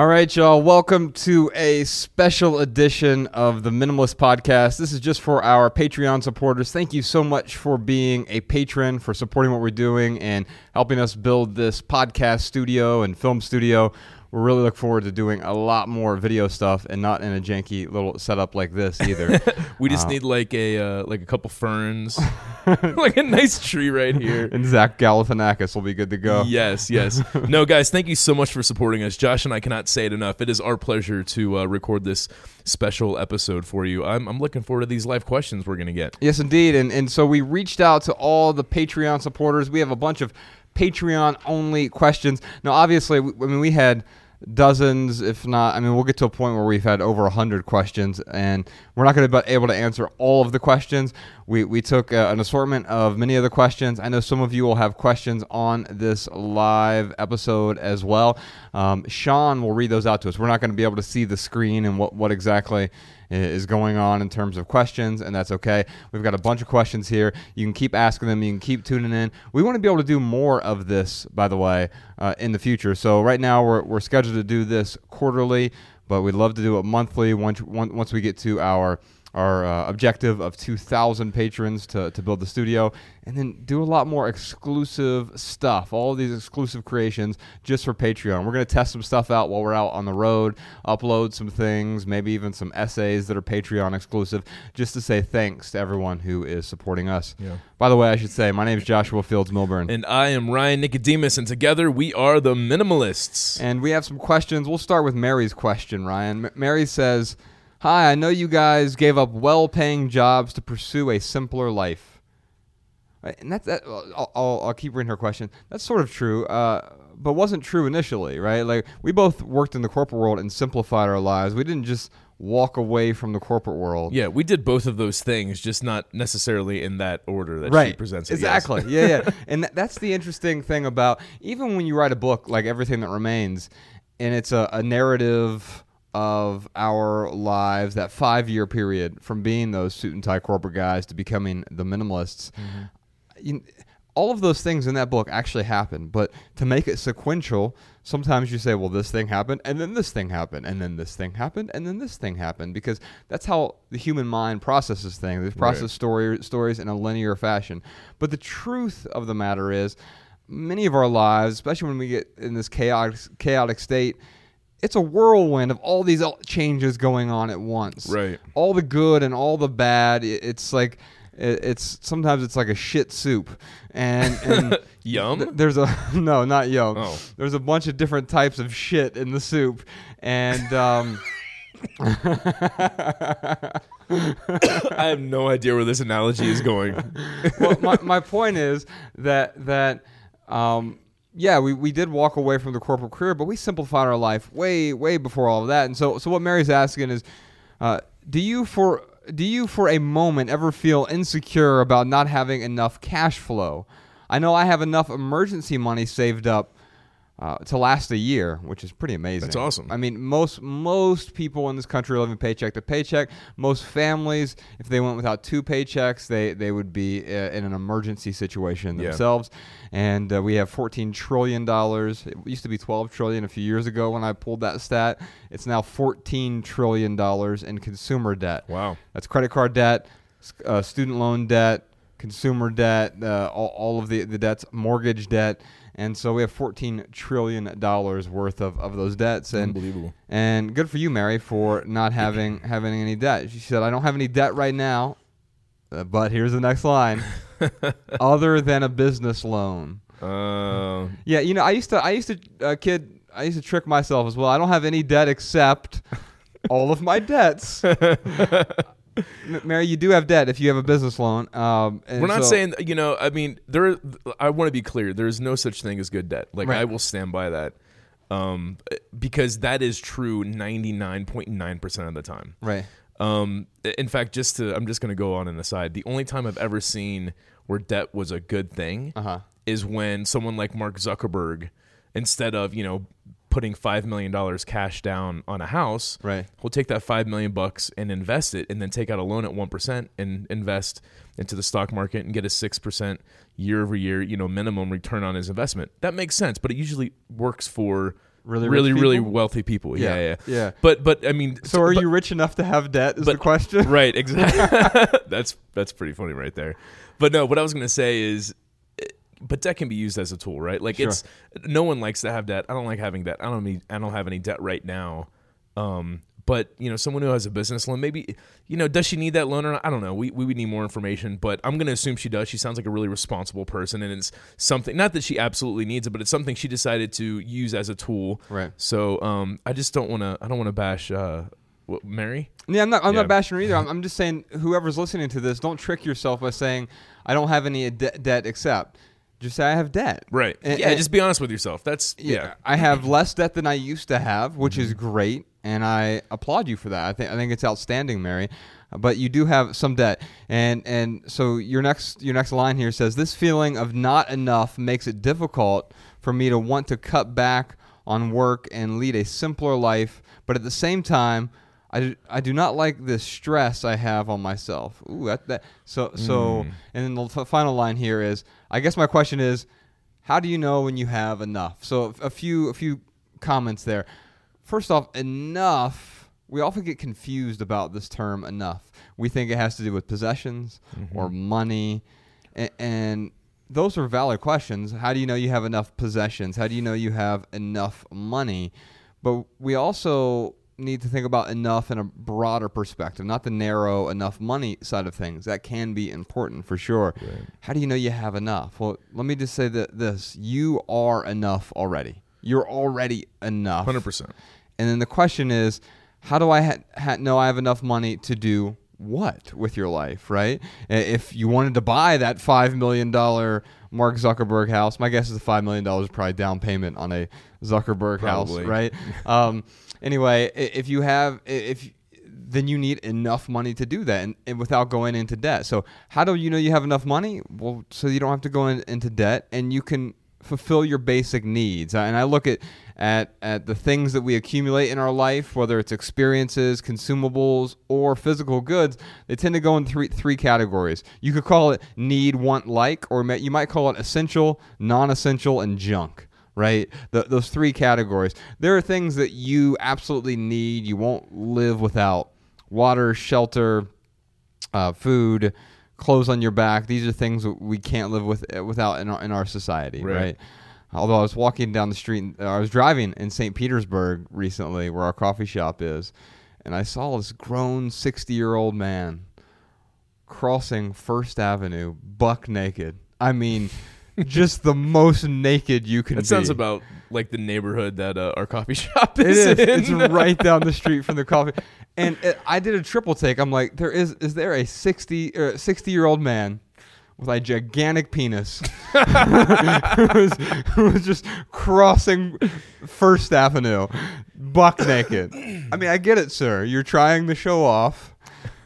All right, y'all. Welcome to a special edition of the Minimalist Podcast. This is just for our Patreon supporters. Thank you so much for being a patron, for supporting what we're doing, and helping us build this podcast studio and film studio we're really looking forward to doing a lot more video stuff and not in a janky little setup like this either. we just uh, need like a uh, like a couple ferns, like a nice tree right here. And Zach Galifianakis will be good to go. Yes, yes. no, guys, thank you so much for supporting us. Josh and I cannot say it enough. It is our pleasure to uh, record this special episode for you. I'm, I'm looking forward to these live questions we're gonna get. Yes, indeed. And and so we reached out to all the Patreon supporters. We have a bunch of Patreon only questions. Now, obviously, I mean, we had dozens, if not, I mean, we'll get to a point where we've had over 100 questions, and we're not going to be able to answer all of the questions. We, we took uh, an assortment of many of the questions. I know some of you will have questions on this live episode as well. Um, Sean will read those out to us. We're not going to be able to see the screen and what, what exactly is going on in terms of questions, and that's okay. We've got a bunch of questions here. You can keep asking them. You can keep tuning in. We want to be able to do more of this, by the way, uh, in the future. So right now we're, we're scheduled to do this quarterly, but we'd love to do it monthly once once we get to our our uh, objective of 2,000 patrons to, to build the studio, and then do a lot more exclusive stuff. All of these exclusive creations just for Patreon. We're going to test some stuff out while we're out on the road, upload some things, maybe even some essays that are Patreon exclusive, just to say thanks to everyone who is supporting us. Yeah. By the way, I should say, my name is Joshua Fields Millburn. And I am Ryan Nicodemus, and together we are the Minimalists. And we have some questions. We'll start with Mary's question, Ryan. M- Mary says, Hi, I know you guys gave up well paying jobs to pursue a simpler life. And that's that. I'll, I'll, I'll, keep reading her question. That's sort of true, uh, but wasn't true initially, right? Like, we both worked in the corporate world and simplified our lives. We didn't just walk away from the corporate world. Yeah, we did both of those things, just not necessarily in that order that right. she presents it. Exactly. Yes. yeah, yeah. And th- that's the interesting thing about even when you write a book like Everything That Remains, and it's a, a narrative of our lives, that five year period from being those suit and tie corporate guys to becoming the minimalists. Mm-hmm. You, all of those things in that book actually happened, but to make it sequential, sometimes you say, well, this thing happened, and then this thing happened, and then this thing happened, and then this thing happened, because that's how the human mind processes things. They process right. story, stories in a linear fashion. But the truth of the matter is, many of our lives, especially when we get in this chaotic, chaotic state, it's a whirlwind of all these changes going on at once. Right. All the good and all the bad. It's like it's sometimes it's like a shit soup and, and yum th- there's a no not yum oh. there's a bunch of different types of shit in the soup and um I have no idea where this analogy is going. well, my, my point is that that um, yeah, we, we did walk away from the corporate career, but we simplified our life way way before all of that. And so so what Mary's asking is, uh, do you for do you for a moment ever feel insecure about not having enough cash flow? I know I have enough emergency money saved up uh, to last a year, which is pretty amazing. That's awesome. I mean, most most people in this country are living paycheck to paycheck. Most families, if they went without two paychecks, they they would be uh, in an emergency situation themselves. Yeah. And uh, we have 14 trillion dollars. It used to be 12 trillion a few years ago when I pulled that stat. It's now 14 trillion dollars in consumer debt. Wow. That's credit card debt, uh, student loan debt, consumer debt, uh, all, all of the the debts, mortgage debt and so we have fourteen trillion dollars worth of, of those debts. And, Unbelievable. And good for you, Mary, for not having having any debt. She said, "I don't have any debt right now, uh, but here's the next line: other than a business loan." Uh, yeah, you know, I used to I used to uh, kid I used to trick myself as well. I don't have any debt except all of my debts. Mary, you do have debt if you have a business loan. Um, We're not so, saying, you know, I mean, there. I want to be clear. There is no such thing as good debt. Like right. I will stand by that, um, because that is true ninety nine point nine percent of the time. Right. Um, in fact, just to, I'm just going to go on an aside. The only time I've ever seen where debt was a good thing Uh-huh. is when someone like Mark Zuckerberg, instead of you know putting five million dollars cash down on a house, Right. he'll take that five million bucks and invest it, and then take out a loan at one percent and invest into the stock market and get a six percent year over year, you know, minimum return on his investment. That makes sense, but it usually works for Really really, really wealthy people. Yeah, Yeah, yeah, yeah. But but I mean, So are but- you rich enough to have debt? Is but- the question? right exactly that's that's pretty funny right there but no what i was going to say is but debt can be used as a tool right like Sure. it's no one likes to have debt i don't like having debt i don't need i don't have any debt right now um but you know someone who has a business loan maybe you know does she need that loan or not? i don't know we, we would need more information but i'm going to assume she does she sounds like a really responsible person and it's something not that she absolutely needs it but it's something she decided to use as a tool Right. so um i just don't want to i don't want to bash uh what, mary Yeah, I'm not. I'm Yeah. not bashing her either. I'm, I'm just saying, whoever's listening to this, don't trick yourself by saying I don't have any de- debt except. Just say I have debt. Right. And- yeah, and- just be honest with yourself. That's yeah. I have less debt than I used to have, which is Mm-hmm. great, and I applaud you for that. I think I think it's outstanding, Mary. But you do have some debt, and and so your next your next line here says this feeling of not enough makes it difficult for me to want to cut back on work and lead a simpler life, but at the same time. I, do- I do not like the stress I have on myself. Ooh, that, that so so. Mm. And then the f- final line here is, I guess my question is, how do you know when you have enough? So a few a few comments there. First off, enough. We often get confused about this term enough. We think it has to do with possessions mm-hmm. or money, and, and those are valid questions. How do you know you have enough possessions? How do you know you have enough money? But we also need to think about enough in a broader perspective, not the narrow enough money side of things. That can be important for sure. How do you know you have enough? Well, let me just say that this you are enough already. You're already enough. Hundred percent. And then the question is, how do I ha- ha- know I have enough money to do what with your life, right? If you wanted to buy that $5 million Mark Zuckerberg house, my guess is the $5 million is probably down payment on a Zuckerberg house, right? um, anyway, if you have, if then you need enough money to do that and, and without going into debt. So how do you know you have enough money? Well, so you don't have to go in, into debt and you can fulfill your basic needs. And I look at, at at the things that we accumulate in our life, whether it's experiences, consumables, or physical goods, they tend to go in three three categories. You could call it need, want, like, or you might call it essential, non-essential, and junk right? The, those three categories. There are things that you absolutely need. You won't live without water, shelter, uh, food, clothes on your back. These are things we can't live with uh, without in our, in our society, Right. right? Although I was walking down the street, uh, I was driving in St. Petersburg recently, where our coffee shop is, and I saw this grown sixty-year-old man crossing First Avenue, buck naked. I mean, just the most naked you can That be. sounds about like the neighborhood that uh, our coffee shop It is. is. in. It's right down the street from the coffee. And it, I did a triple take. I'm like, there is is there a 60 or 60 year old man with a gigantic penis who, was, who was just crossing First Avenue, buck naked. I mean, I get it, sir. You're trying to show off.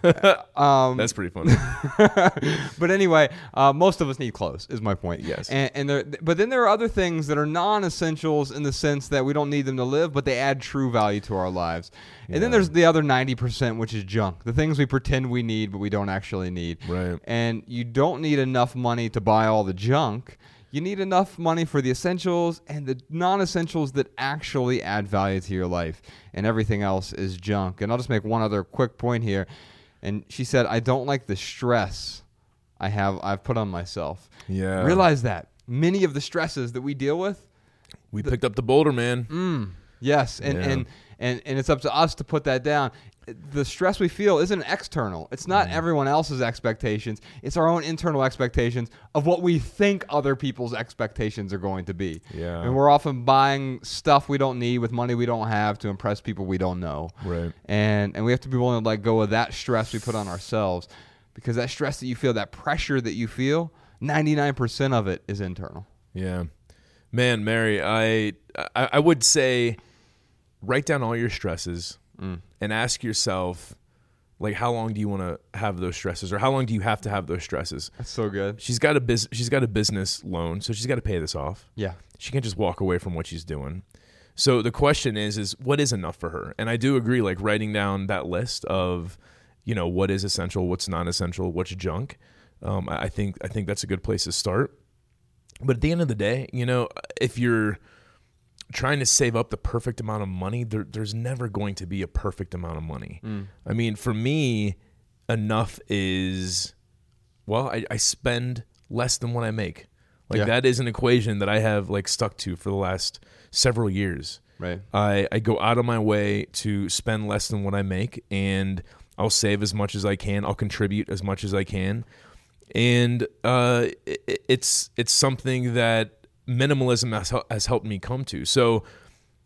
Um, That's pretty funny. but anyway, uh, most of us need clothes. Is my point. Yes. And, and there, but then there are other things that are non-essentials in the sense that we don't need them to live, but they add true value to our lives. And then there's the other ninety percent, which is junk. The things we pretend we need, but we don't actually need. Right. And you don't need enough money to buy all the junk. You need enough money for the essentials and the non-essentials that actually add value to your life. And everything else is junk. And I'll just make one other quick point here. And she said, "I don't like the stress I have I've put on myself. Yeah. Realize that many of the stresses that we deal with, we picked up the boulder, man. Mm. yes, and Yeah. and and and it's up to us to put that down. The stress we feel isn't external. It's not Mm-hmm. everyone else's expectations. It's our own internal expectations of what we think other people's expectations are going to be. Yeah. And we're often buying stuff we don't need with money we don't have to impress people we don't know. Right. And and we have to be willing to let go of that stress we put on ourselves because that stress that you feel, that pressure that you feel, 99% of it is internal. Yeah, man, Mary, I I, I would say write down all your stresses Mm. and ask yourself Like, how long do you want to have those stresses, or how long do you have to have those stresses? That's so good. She's got a bus- She's got a business loan, so she's got to pay this off. Yeah. She can't just walk away from what she's doing. So the question is, is what is enough for her? And I do agree, like writing down that list of, you know, what is essential, what's non-essential what's junk. Um, I I think I think that's a good place to start. But at the end of the day, you know, if you're trying to save up the perfect amount of money, there, there's never going to be a perfect amount of money. I mean, for me, enough is, well, I, I spend less than what I make. Like Yeah. that is an equation that I have like stuck to for the last several years. Right. I, I go out of my way to spend less than what I make and I'll save as much as I can. I'll contribute as much as I can. And uh, it, it's it's something that minimalism has, has helped me come to. So,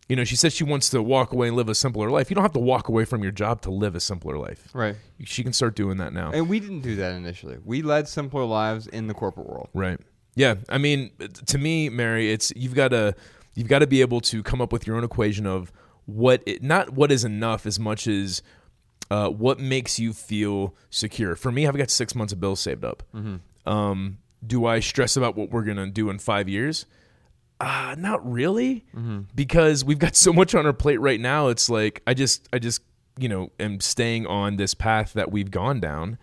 you know, she said she wants to walk away and live a simpler life. You don't have to walk away from your job to live a simpler life. Right. She can start doing that now. And we didn't do that initially. We led simpler lives in the corporate world. Right. Yeah. I mean, to me, Mary, it's you've got to you've got to be able to come up with your own equation of what it, not what is enough as much as uh, what makes you feel secure. For me, I've got six months of bills saved up. Um, do I stress about what we're gonna do in five years? Uh, not really, because we've got so much on our plate right now. It's like I just, I just, you know, am staying on this path that we've gone down,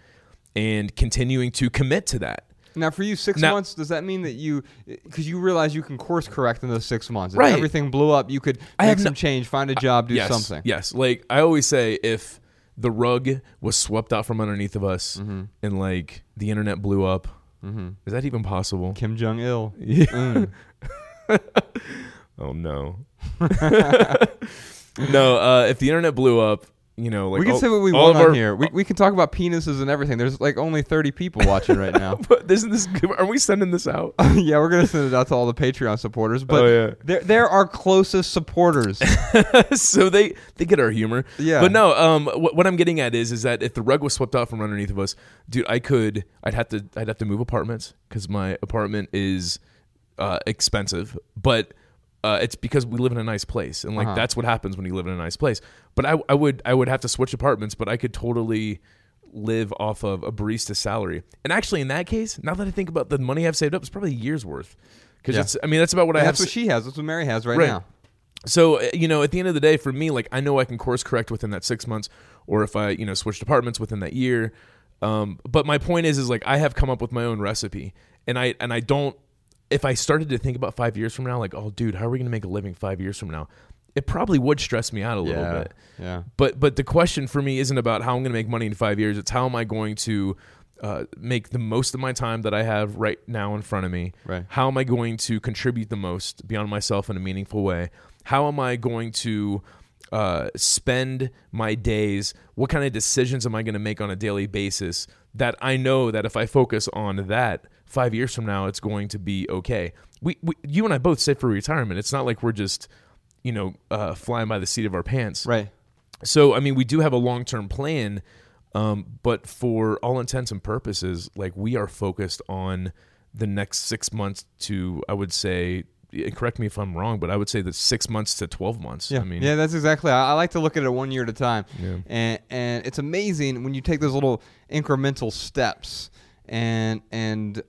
and continuing to commit to that. Now, for you, six Now- months, does that mean that you, because you realize you can course correct in those six months? If Right. everything blew up, you could I make some no- change, find a job, do yes, something. Yes, like I always say, if the rug was swept out from underneath of us Mm-hmm. and like the internet blew up, is that even possible? Kim Jong Il. Yeah. Mm. Oh no. no, uh, if the internet blew up, you know, like we can all- say what we want of on our- here. We, we can talk about penises and everything. There's like only 30 people watching right now. But isn't this? Are we sending this out? yeah, we're gonna send it out to all the Patreon supporters, but Oh, yeah. they're they're our closest supporters. so they they get our humor. Yeah. But no, um, what, what I'm getting at is is that if the rug was swept out from underneath of us, dude, I could, I'd have to, I'd have to move apartments because my apartment is uh, expensive, but. Uh, it's because we live in a nice place, and like Uh-huh. that's what happens when you live in a nice place. But I, I would, I would have to switch apartments, but I could totally live off of a barista salary. And actually, in that case, now that I think about the money I've saved up, it's probably a year's worth. Because Yeah. it's, I mean, that's about what I And have. that's what she has. That's what Mary has right, Right. now. so uh, you know, at the end of the day, for me, like I know I can course correct within that six months, or if I you know switch departments within that year. Um, but my point is, is like I have come up with my own recipe, and I and I don't. If I started to think about five years from now, like, oh, dude, how are we going to make a living five years from now? It probably would stress me out a little yeah. bit. Yeah. But but the question for me isn't about how I'm going to make money in five years. It's how am I going to uh, make the most of my time that I have right now in front of me. Right. How am I going to contribute the most beyond myself in a meaningful way? How am I going to uh, spend my days? What kind of decisions am I going to make on a daily basis that I know that if I focus on that, five years from now, it's going to be okay. We, we you and I both save for retirement. It's not like we're just, you know, uh, flying by the seat of our pants. Right. So, I mean, we do have a long term plan, um, but for all intents and purposes, like we are focused on the next six months to, I would say, correct me if I'm wrong, but I would say that six months to 12 months. Yeah, I mean, yeah, that's exactly. I, I like to look at it one year at a time, Yeah. and and it's amazing when you take those little incremental steps, and and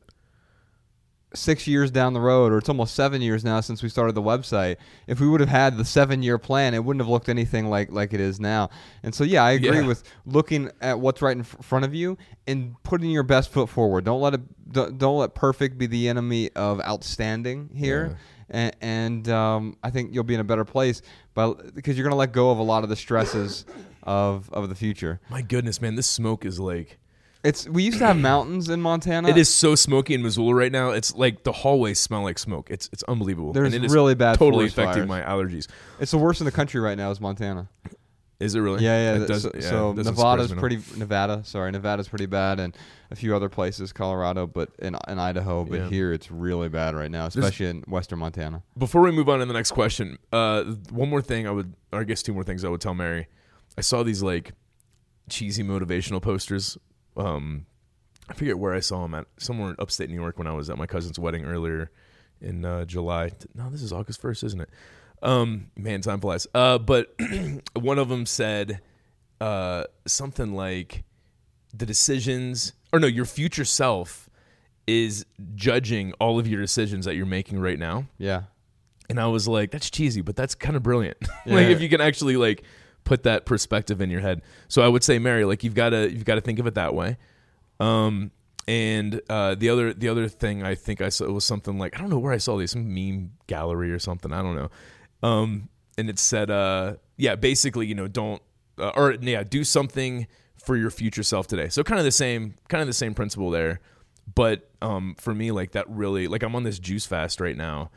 six years down the road, or it's almost seven years now since we started the website. If we would have had the seven year plan, it wouldn't have looked anything like like it is now. And so, yeah, I agree Yeah. with looking at what's right in front of you and putting your best foot forward. Don't let it. Don't, don't let perfect be the enemy of outstanding here and, and um, I think you'll be in a better place, but because you're gonna let go of a lot of the stresses of of the future. my goodness, man, this smoke is like, It's we used to have mountains in Montana. it is so smoky in Missoula right now. It's like the hallways smell like smoke. It's it's unbelievable. There's and it is really bad totally forest affecting fires. my allergies. It's the worst in the country right now. Is Montana? Is it really? Yeah, yeah. It does- so yeah, so Nevada's surprise me at all. pretty. Nevada, sorry, Nevada's pretty bad, and a few other places, Colorado, but in, in Idaho. But Yeah. here it's really bad right now, especially in western Montana. Before we move on to the next question, uh, one more thing I would, or I guess two more things I would tell Mary. I saw these like cheesy motivational posters. Um, I forget where I saw him at, somewhere in upstate New York when I was at my cousin's wedding earlier in uh, July. No, this is August first, isn't it? Um, man, time flies. Uh, but one of them said, uh, something like the decisions, or no, your future self is judging all of your decisions that you're making right now. Yeah. And I was like, that's cheesy, but that's kind of brilliant. like Yeah. if you can actually like put that perspective in your head. So I would say, Mary, like you've got to you've got to think of it that way. Um, and uh, the other the other thing I think I saw was something like I don't know where I saw these some meme gallery or something I don't know. Um, and it said, uh, yeah, basically, you know, don't uh, or yeah, do something for your future self today. So kind of the same kind of the same principle there. But um, for me, like that really, like I'm on this juice fast right now,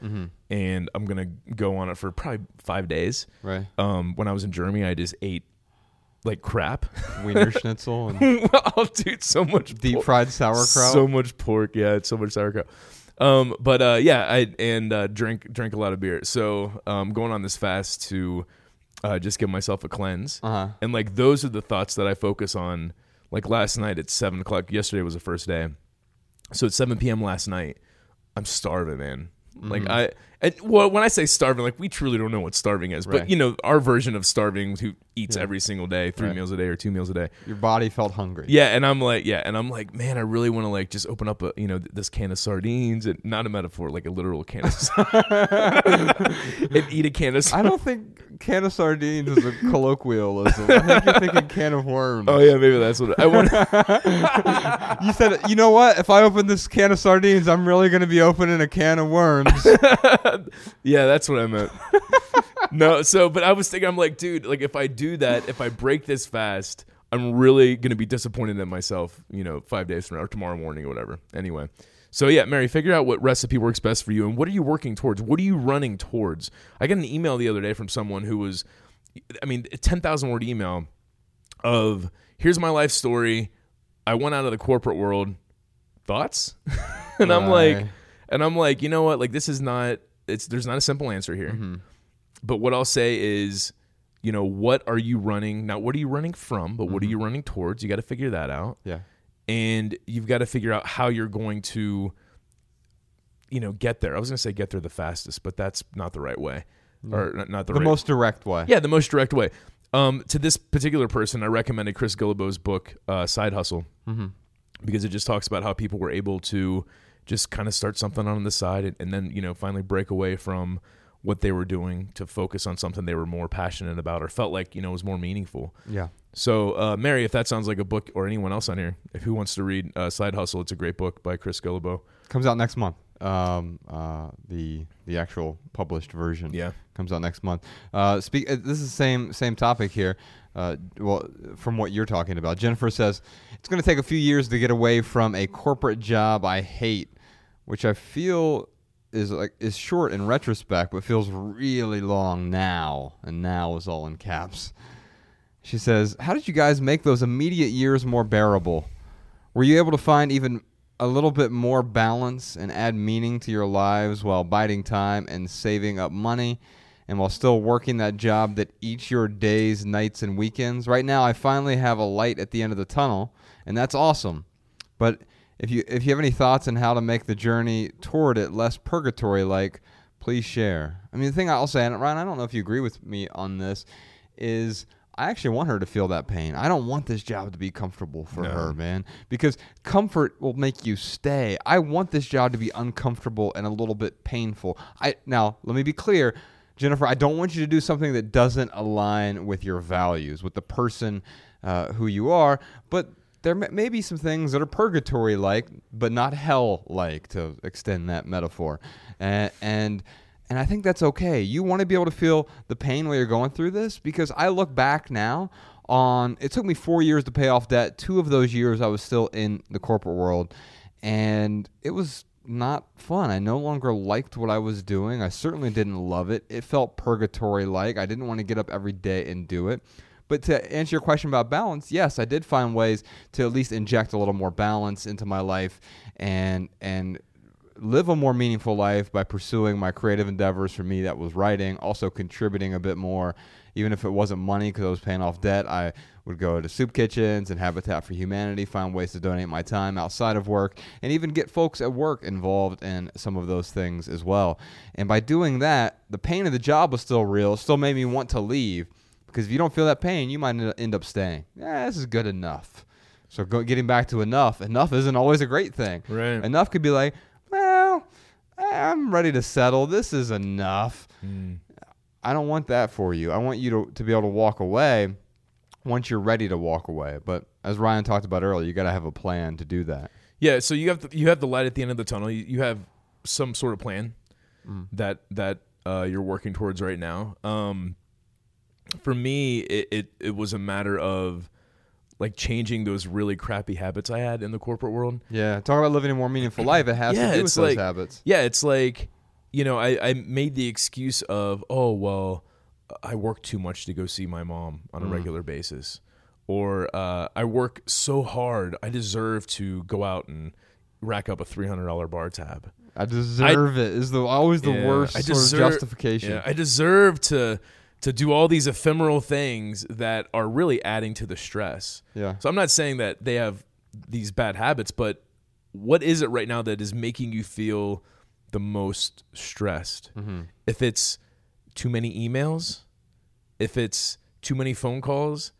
and I'm gonna go on it for probably five days. Right. Um, when I was in Germany, I just ate like crap. Wiener Schnitzel and oh, dude, so much deep por- fried sauerkraut. so much pork. Yeah, it's so much sauerkraut. Um, but uh, yeah, I and uh, drink drink a lot of beer. So um, going on this fast to uh, just give myself a cleanse, Uh-huh. and like those are the thoughts that I focus on. Like last night at seven o'clock. Yesterday was the first day, so at seven p.m. last night, I'm starving, man. Like Mm-hmm. I, and well, when I say starving, like we truly don't know what starving is, but you know our version of starving, who eats Yeah. every single day, three Right. meals a day or two meals a day. Your body felt hungry. Yeah, and I'm like, yeah, and I'm like, man, I really want to like just open up a, you know, th- this can of sardines, and not a metaphor, like a literal can of, sardines and eat a can of. Sardines. I don't think can of sardines is a colloquialism. I think you're thinking can of worms. Oh yeah, maybe that's what I want. You said, you know what? If I open this can of sardines, I'm really going to be opening a can of worms. Yeah, that's what I meant. no, so but I was thinking, I'm like, dude, like if I do that, if I break this fast, I'm really gonna be disappointed in myself. You know, five days from now or tomorrow morning or whatever. Anyway. So yeah, Mary, figure out what recipe works best for you and what are you working towards? What are you running towards? I got an email the other day from someone who was I mean, a 10,000 word email of here's my life story. I went out of the corporate world. Thoughts? and I'm like and I'm like, you know what? Like this is not it's there's not a simple answer here. Mm-hmm. But what I'll say is, you know, what are you running? Not what are you running from, but what are you running towards? You got to figure that out Yeah. and you've got to figure out how you're going to you know get there i was going to say get there the fastest but that's not the right way or not, not the, The right most direct way. yeah the most direct way um, to this particular person i recommended chris Guillebeau's book uh, side hustle Mm-hmm. because it just talks about how people were able to just kind of start something on the side and, and then you know finally break away from what they were doing to focus on something they were more passionate about or felt like you know was more meaningful Yeah. so, uh, Mary, if that sounds like a book, or anyone else on here, if who wants to read uh, Side Hustle, it's a great book by Chris Guillebeau. Comes out next month. Um, uh, the the actual published version. Yeah. comes out next month. Uh, speak. Uh, this is the same same topic here. Uh, well, from what you're talking about, Jennifer says it's going to take a few years to get away from a corporate job I hate, which I feel is like is short in retrospect, but feels really long now. And now is all in caps. She says, "How did you guys make those immediate years more bearable? Were you able to find even a little bit more balance and add meaning to your lives while biding time and saving up money and while still working that job that eats your days, nights, and weekends? Right now, I finally have a light at the end of the tunnel, and that's awesome. But if you if you have any thoughts on how to make the journey toward it less purgatory like, please share. I mean, the thing I'll say, and Ryan, I don't know if you agree with me on this, is I actually want her to feel that pain. I don't want this job to be comfortable for No. her, man, because comfort will make you stay. I want this job to be uncomfortable and a little bit painful. I now let me be clear. Jennifer, I don't want you to do something that doesn't align with your values, with the person uh, who you are. But there may, be some things that are purgatory like, but not hell like, to extend that metaphor. And, and and I think that's okay. You want to be able to feel the pain while you're going through this because I look back now on it took me four years to pay off debt. Two of those years I was still in the corporate world, and it was not fun. I no longer liked what I was doing. I certainly didn't love it. It felt purgatory like. I didn't want to get up every day and do it. But to answer your question about balance, yes, I did find ways to at least inject a little more balance into my life and and live a more meaningful life by pursuing my creative endeavors. For me, that was writing, also contributing a bit more, even if it wasn't money because I was paying off debt. I would go to soup kitchens and Habitat for Humanity, find ways to donate my time outside of work, and even get folks at work involved in some of those things as well. And by doing that, the pain of the job was still real, still made me want to leave. Because if you don't feel that pain, you might end- up staying. Yeah, this is good enough. So go, getting back to enough, enough isn't always a great thing. Right. Enough could be like, well, I'm ready to settle. This is enough. Mm. I don't want that for you. I want you to, to be able to walk away once you're ready to walk away. But as Ryan talked about earlier, you got to have a plan to do that. Yeah, so you have the, you have the light at the end of the tunnel. You, you have some sort of plan Mm. that that uh, you're working towards right now. Um, for me, it, it it was a matter of like changing those really crappy habits I had in the corporate world. Yeah, talk about living a more meaningful life. It has Yeah, to do with it's those habits. Yeah, it's like, you know, I, I made the excuse of, oh, well, I work too much to go see my mom on a Mm. regular basis. Or uh, I work so hard, I deserve to go out and rack up a $300 bar tab. I deserve it. Is the always the Yeah, worst I sort of justification. Yeah, I deserve to to do all these ephemeral things that are really adding to the stress. Yeah. So I'm not saying that they have these bad habits, but what is it right now that is making you feel the most stressed? Mm-hmm. If it's too many emails, if it's too many phone calls,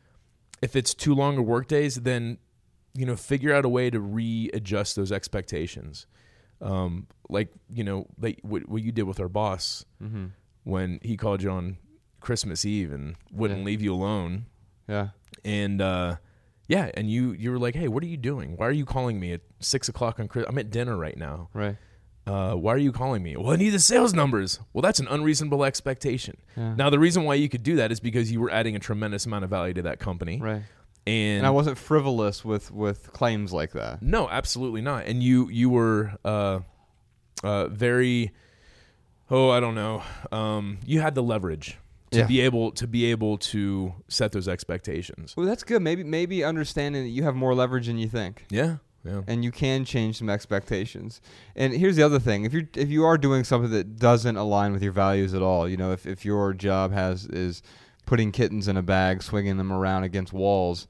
if it's too long of work days, then you know figure out a way to readjust those expectations. Um, like you know, like what, what you did with our boss Mm-hmm. when he called you on Christmas Eve and wouldn't Yeah. leave you alone Yeah. and uh, yeah, and you you were like, "Hey, what are you doing? Why are you calling me at six o'clock on Chris? I'm at dinner right now. Right. Uh, why are you calling me? Well, I need the sales numbers. Well, that's an unreasonable expectation. Yeah. Now, the reason why you could do that is because you were adding a tremendous amount of value to that company, Right. and, And I wasn't frivolous with with claims like that. no, absolutely not. And you you were uh, uh, very oh, I don't know. Um, you had the leverage to Yeah. be able to be able to set those expectations. Well, that's good. Maybe maybe understanding that you have more leverage than you think. Yeah, yeah. and you can change some expectations. And here's the other thing: if you if you are doing something that doesn't align with your values at all, you know, if if your job has is putting kittens in a bag, swinging them around against walls,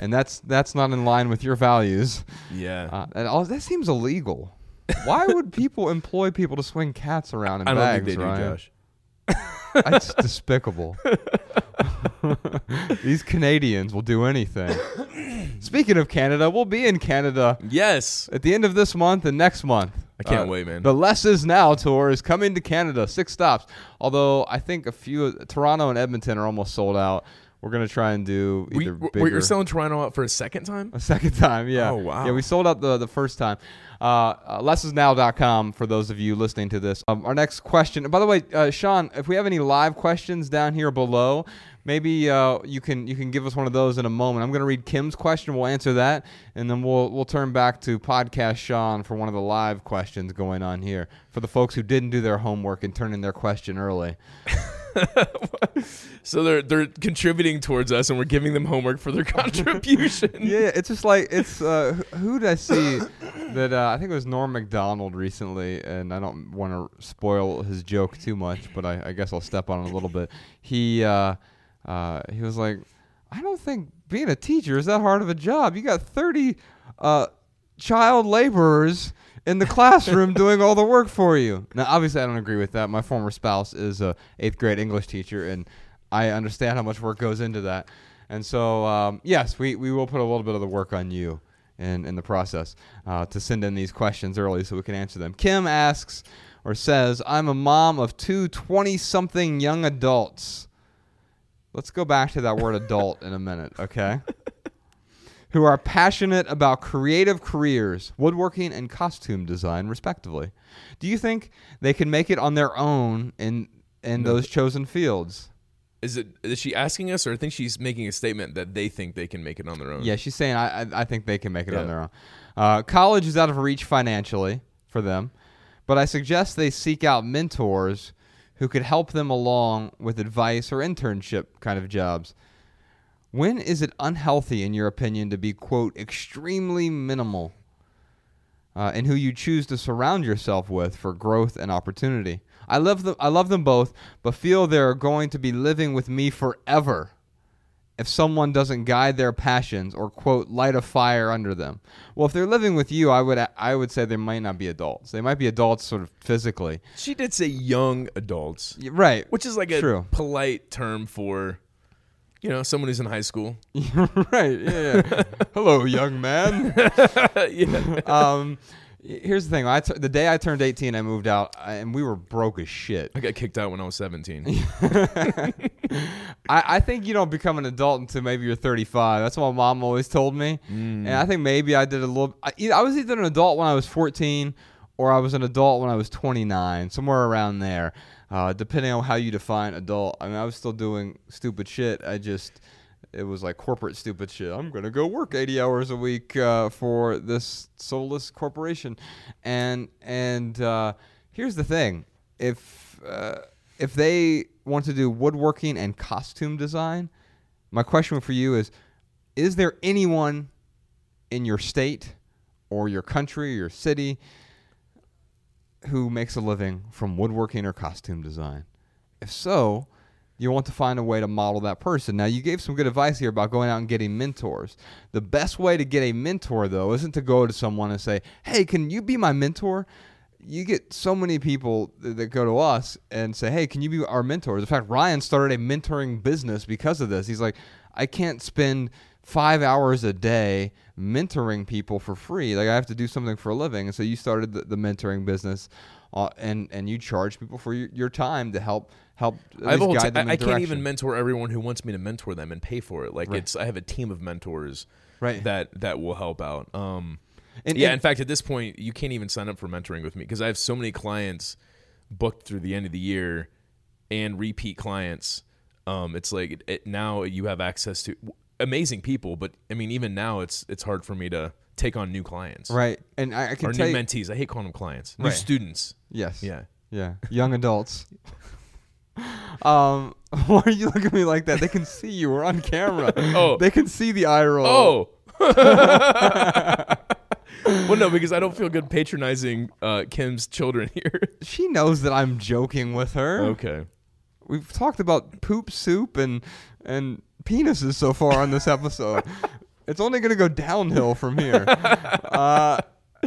and that's that's not in line with your values, Yeah. uh, and all that seems illegal. Why would people employ people to swing cats around in I don't bags? think they do, Ryan? Josh. That's despicable. These Canadians will do anything. Speaking of Canada, we'll be in Canada Yes. at the end of this month and next month. I can't Uh, wait, man. The Less Is Now tour is coming to Canada. Six stops. Although I think a few, Toronto and Edmonton are almost sold out. We're gonna try and do We, either were bigger. you selling Toronto out for a second time? a second time, yeah. Oh, wow. Yeah, we sold out the the first time. Uh, uh, lessisnow.com for those of you listening to this. Um, our next question. By the way, uh, Sean, if we have any live questions down here below, maybe uh, you can you can give us one of those in a moment. I'm going to read Kim's question. We'll answer that, and then we'll we'll turn back to podcast Sean for one of the live questions going on here for the folks who didn't do their homework and turn in their question early. So they're they're contributing towards us, and we're giving them homework for their contribution. yeah, it's just like it's uh, who- did I see that uh, I think it was Norm Macdonald recently, and I don't want to spoil his joke too much, but I, I guess I'll step on it a little bit. He uh, uh, he was like, I don't think being a teacher is that hard of a job. You got thirty uh, child laborers in the classroom doing all the work for you. Now, obviously, I don't agree with that. My former spouse is a eighth grade English teacher, and I understand how much work goes into that. And so, um, yes, we, we will put a little bit of the work on you in, in the process uh, to send in these questions early so we can answer them. Kim asks or says, I'm a mom of two 20 something young adults. Let's go back to that word adult in a minute, okay? Who are passionate about creative careers, woodworking and costume design, respectively. Do you think they can make it on their own in in No. those chosen fields? Is it is she asking us, or I think she's making a statement that they think they can make it on their own? Yeah, she's saying I I, I think they can make it on Yeah. their own. Uh, college is out of reach financially for them, but I suggest they seek out mentors who could help them along with advice or internship kind of jobs. When is it unhealthy, in your opinion, to be quote extremely minimal? Uh, and who you choose to surround yourself with for growth and opportunity. I love them. I love them both, but feel they're going to be living with me forever if someone doesn't guide their passions or quote light a fire under them. Well, if they're living with you, I would I would say they might not be adults. They might be adults sort of physically. She did say young adults, Right. which is like a True. polite term for you know, someone who's in high school. right. Yeah. yeah. Hello, young man. yeah. um, here's the thing. I t- the day I turned 18, I moved out, I- and we were broke as shit. I got kicked out when I was 17. I, I think you don't become an adult until maybe you're 35. That's what my mom always told me. And I think maybe I did a little. I was either an adult when I was 14 or I was an adult when I was 29, somewhere around there, uh, depending on how you define adult. I mean, I was still doing stupid shit. I just. It was like corporate stupid shit. I'm gonna go work 80 hours a week uh, for this soulless corporation, and and uh, here's the thing: if uh, if they want to do woodworking and costume design, my question for you is: Is there anyone in your state or your country, or your city, who makes a living from woodworking or costume design? If so, you want to find a way to model that person. Now, you gave some good advice here about going out and getting mentors. The best way to get a mentor, though, isn't to go to someone and say, Hey, can you be my mentor? You get so many people that go to us and say, Hey, can you be our mentors? In fact, Ryan started a mentoring business because of this. He's like, I can't spend five hours a day mentoring people for free. Like, I have to do something for a living. And so you started the, the mentoring business. Uh, and and you charge people for your, your time to help help I, have a whole guide t- them I, in I can't even mentor everyone who wants me to mentor them and pay for it. Like Right. it's I have a team of mentors Right. that that will help out. Um, And- yeah, and- in fact, at this point, you can't even sign up for mentoring with me because I have so many clients booked through the end of the year and repeat clients. Um, it's like it, it, now you have access to amazing people, but I mean, even now, it's it's hard for me to take on new clients Right. And I, I can or tell new you, mentees. I hate calling them clients. New Right. students. yes. Yeah. Yeah. Young adults. um, why are you looking at me like that? They can see you. We're on camera. Oh. They can see the eye roll. Oh. well, no, because I don't feel good patronizing uh, Kim's children here. She knows that I'm joking with her. okay. We've talked about poop soup and and penises so far on this episode. it's only going to go downhill from here. uh,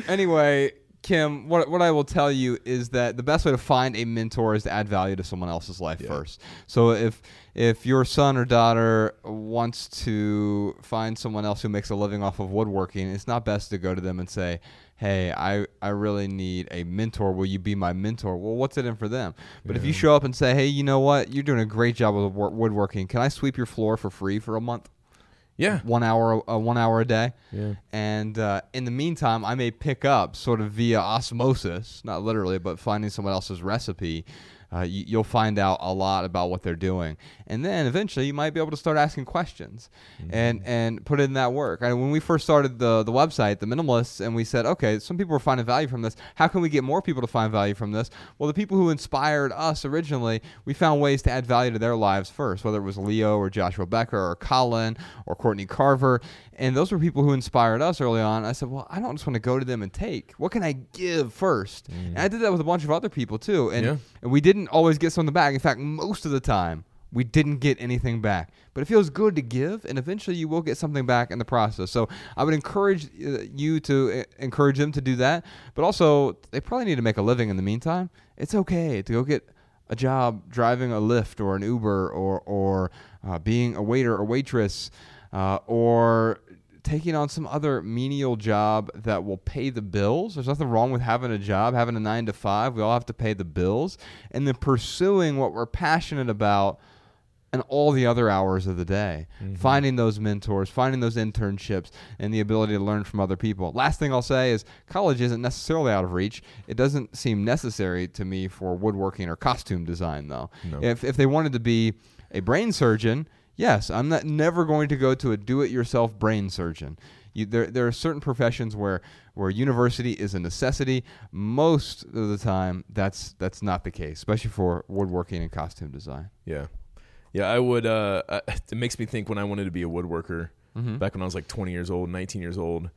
anyway, Kim, what what I will tell you is that the best way to find a mentor is to add value to someone else's life first. So if if your son or daughter wants to find someone else who makes a living off of woodworking, it's not best to go to them and say, "Hey, I I really need a mentor. Will you be my mentor?" Well, what's it in for them? But if you show up and say, "Hey, you know what? You're doing a great job with wo- woodworking. Can I sweep your floor for free for a month?" Yeah. one hour uh, one hour a day. Yeah. And uh, in the meantime, I may pick up sort of via osmosis, not literally, but finding someone else's recipe. Uh, you, you'll find out a lot about what they're doing, and then eventually you might be able to start asking questions, and and put in that work. And when we first started the the website, the minimalists, and we said, okay, some people are finding value from this. How can we get more people to find value from this? Well, the people who inspired us originally, we found ways to add value to their lives first, whether it was Leo or Joshua Becker or Colin or Courtney Carver. And those were people who inspired us early on. I said, well, I don't just want to go to them and take. What can I give first? And I did that with a bunch of other people too. And, Yeah. and we didn't always get something back. In fact, most of the time, we didn't get anything back. But it feels good to give, and eventually you will get something back in the process. So I would encourage uh, you to uh, encourage them to do that. But also, they probably need to make a living in the meantime. It's okay to go get a job driving a Lyft or an Uber or or uh, being a waiter or waitress uh, or taking on some other menial job that will pay the bills. There's nothing wrong with having a job, having a nine to five. We all have to pay the bills, and then pursuing what we're passionate about and all the other hours of the day. Mm-hmm. Finding those mentors, finding those internships, and the ability to learn from other people. Last thing I'll say is college isn't necessarily out of reach. It doesn't seem necessary to me for woodworking or costume design, though. No. If, if they wanted to be a brain surgeon, yes, I'm not never going to go to a do-it-yourself brain surgeon. You, there, there are certain professions where, where university is a necessity. Most of the time, that's that's not the case, especially for woodworking and costume design. Yeah. Yeah, I would. Uh, it makes me think when I wanted to be a woodworker Mm-hmm. back when I was like 20 years old, 19 years old.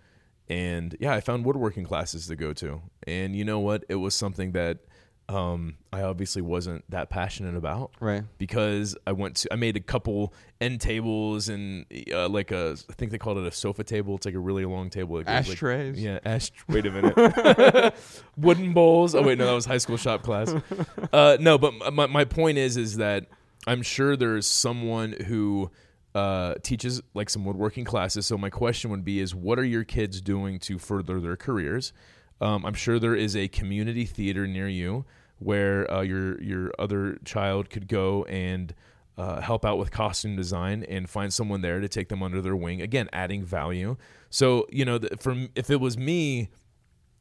And yeah, I found woodworking classes to go to. And you know what? It was something that um, I obviously wasn't that passionate about. Right. Because I went to, I made a couple end tables and uh, like a, I think they called it a sofa table. It's like a really long table. It goes like- Ashtrays. yeah, ash. Wait a minute. Wooden bowls. Oh wait, no, that was high school shop class. Uh, no, but my my point is is that I'm sure there's someone who uh, teaches like some woodworking classes. So my question would be: Is what are your kids doing to further their careers? Um, I'm sure there is a community theater near you where uh, your your other child could go and uh, help out with costume design and find someone there to take them under their wing. Again, adding value. So you know, th- from if it was me,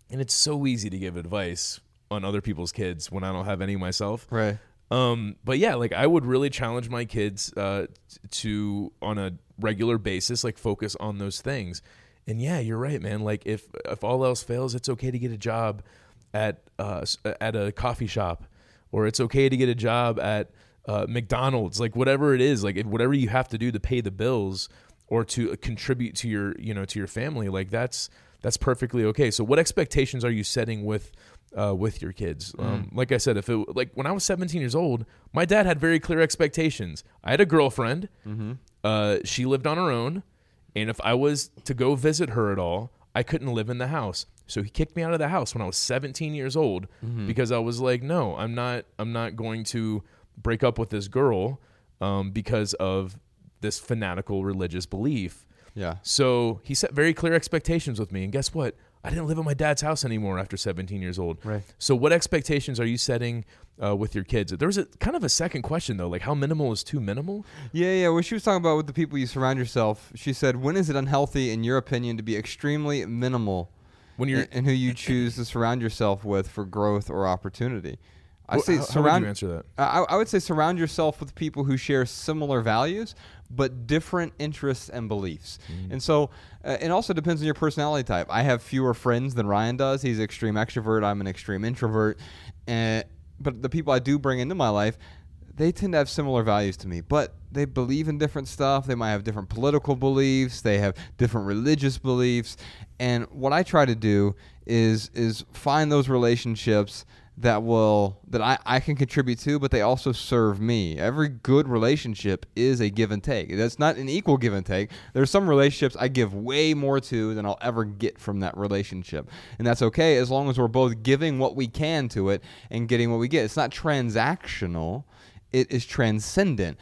and it's so easy to give advice on other people's kids when I don't have any myself. Right. Um, but yeah, like I would really challenge my kids uh, to on a regular basis, like focus on those things. And yeah, you're right, man. Like if if all else fails, it's okay to get a job at uh, at a coffee shop, or it's okay to get a job at uh, McDonald's, like whatever it is, like if- whatever you have to do to pay the bills or to contribute to your you know to your family, like that's that's perfectly okay. So what expectations are you setting with uh, with your kids? Um, like I said, if it like when I was 17 years old, my dad had very clear expectations. I had a girlfriend. Uh, she lived on her own, and if I was to go visit her at all, I couldn't live in the house. So he kicked me out of the house when I was 17 years old because I was like, no, I'm not. I'm not going to break up with this girl um, because of this fanatical religious belief. Yeah. So he set very clear expectations with me. And guess what? I didn't live at my dad's house anymore after 17 years old. Right. So what expectations are you setting uh, with your kids? There was a kind of a second question though, like how minimal is too minimal? Yeah, yeah. What she was talking about with the people you surround yourself, she said, when is it unhealthy, in your opinion, to be extremely minimal When you're in who you choose to surround yourself with for growth or opportunity? I say how, how would surround. you answer that? I, I would say surround yourself with people who share similar values but different interests and beliefs. Mm. And so uh, it also depends on your personality type. I have fewer friends than Ryan does. He's extreme extrovert. I'm an extreme introvert. And but the people I do bring into my life, they tend to have similar values to me, but they believe in different stuff. They might have different political beliefs. They have different religious beliefs. And what I try to do is is find those relationships that will that I, I can contribute to, but they also serve me. Every good relationship is a give and take. That's not an equal give and take. There's some relationships I give way more to than I'll ever get from that relationship. And that's okay as long as we're both giving what we can to it and getting what we get. It's not transactional, it is transcendent.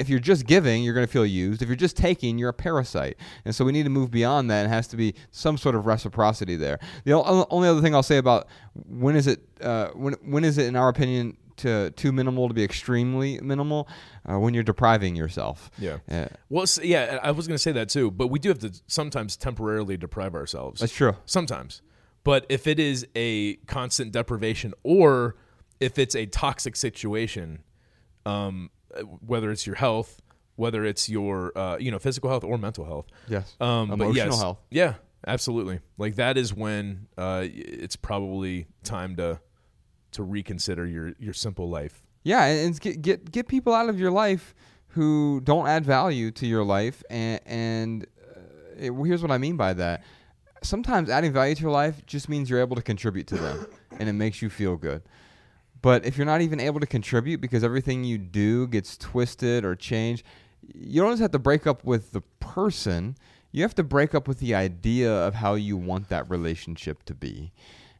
If you're just giving, you're going to feel used. If you're just taking, you're a parasite. And so we need to move beyond that. It has to be some sort of reciprocity there. The only other thing I'll say about when is it uh, when when is it in our opinion to too minimal to be extremely minimal uh, when you're depriving yourself. Yeah. Uh, Well, yeah, I was going to say that too, but we do have to sometimes temporarily deprive ourselves. that's true. Sometimes. But if it is a constant deprivation or if it's a toxic situation, um, whether it's your health, whether it's your uh, you know physical health or mental health, Yes. um, Emotional yes, health. yeah, absolutely. Like that is when uh, it's probably time to to reconsider your your simple life. Yeah, and, get get get people out of your life who don't add value to your life, and and uh, it, here's what I mean by that. Sometimes adding value to your life just means you're able to contribute to them, and it makes you feel good. But if you're not even able to contribute because everything you do gets twisted or changed, you don't just have to break up with the person. You have to break up with the idea of how you want that relationship to be,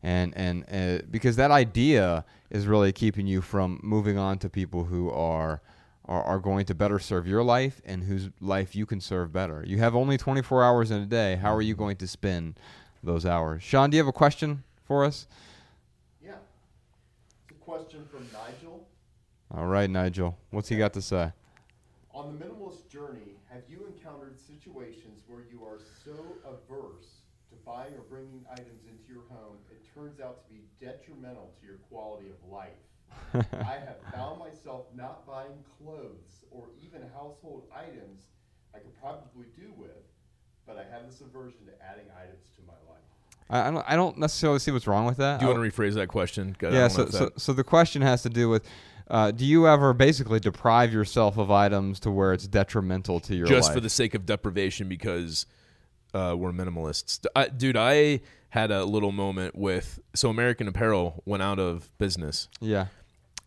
and and uh, because that idea is really keeping you from moving on to people who are, are are going to better serve your life and whose life you can serve better. You have only 24 hours in a day. How are you going to spend those hours? Sean, do you have a question for us? Yeah. It's a question from Nigel. All right, Nigel. What's he got to say? On the minimalist journey, have you encountered situations where you are so averse to buying or bringing items into your home, it turns out to be detrimental to your quality of life? I have found myself not buying clothes or even household items I could probably do with, but I have this aversion to adding items to my life. I, I don't. I don't necessarily see what's wrong with that. Do you I- want to rephrase that question? Yeah. So, so, so the question has to do with. Uh, do you ever basically deprive yourself of items to where it's detrimental to your just life? for the sake of deprivation because uh, we're minimalists. I, dude, I had a little moment with so American Apparel went out of business, yeah,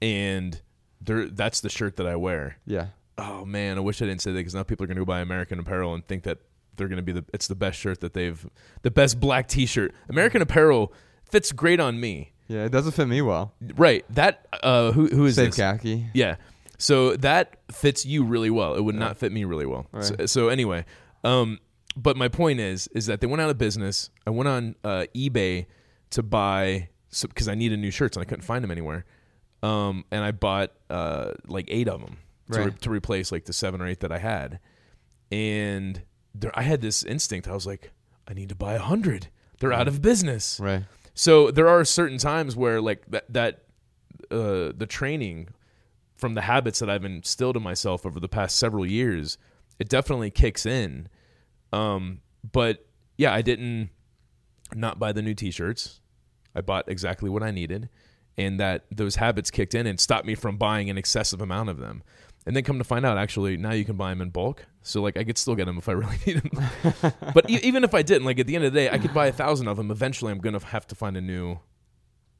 and that's the shirt that I wear. yeah, Oh man, I wish I didn't say that because now people are going to go buy American Apparel and think that they're going to be the it's the best shirt that they've the best black T-shirt. American Apparel fits great on me. yeah. It doesn't fit me well. Right. That uh, who who is Save this? khaki. Yeah. So that fits you really well. It would not fit me really well. So, Right. so anyway, um, but my point is, is that they went out of business. I went on uh, eBay to buy because I needed new shirts and I couldn't find them anywhere. Um, and I bought uh, like eight of them to, re- to replace like the seven or eight that I had. And there, I had this instinct. I was like, I need to buy a hundred. They're out of business. Right. So there are certain times where like that that uh, the training from the habits that I've instilled in myself over the past several years, it definitely kicks in. Um, but yeah, I didn't not buy the new T-shirts. I bought exactly what I needed, and that those habits kicked in and stopped me from buying an excessive amount of them. And then come to find out, actually, now you can buy them in bulk. So like, I could still get them if I really need them. but e- even if I didn't, like at the end of the day, I could buy a thousand of them. Eventually, I'm gonna have to find a new,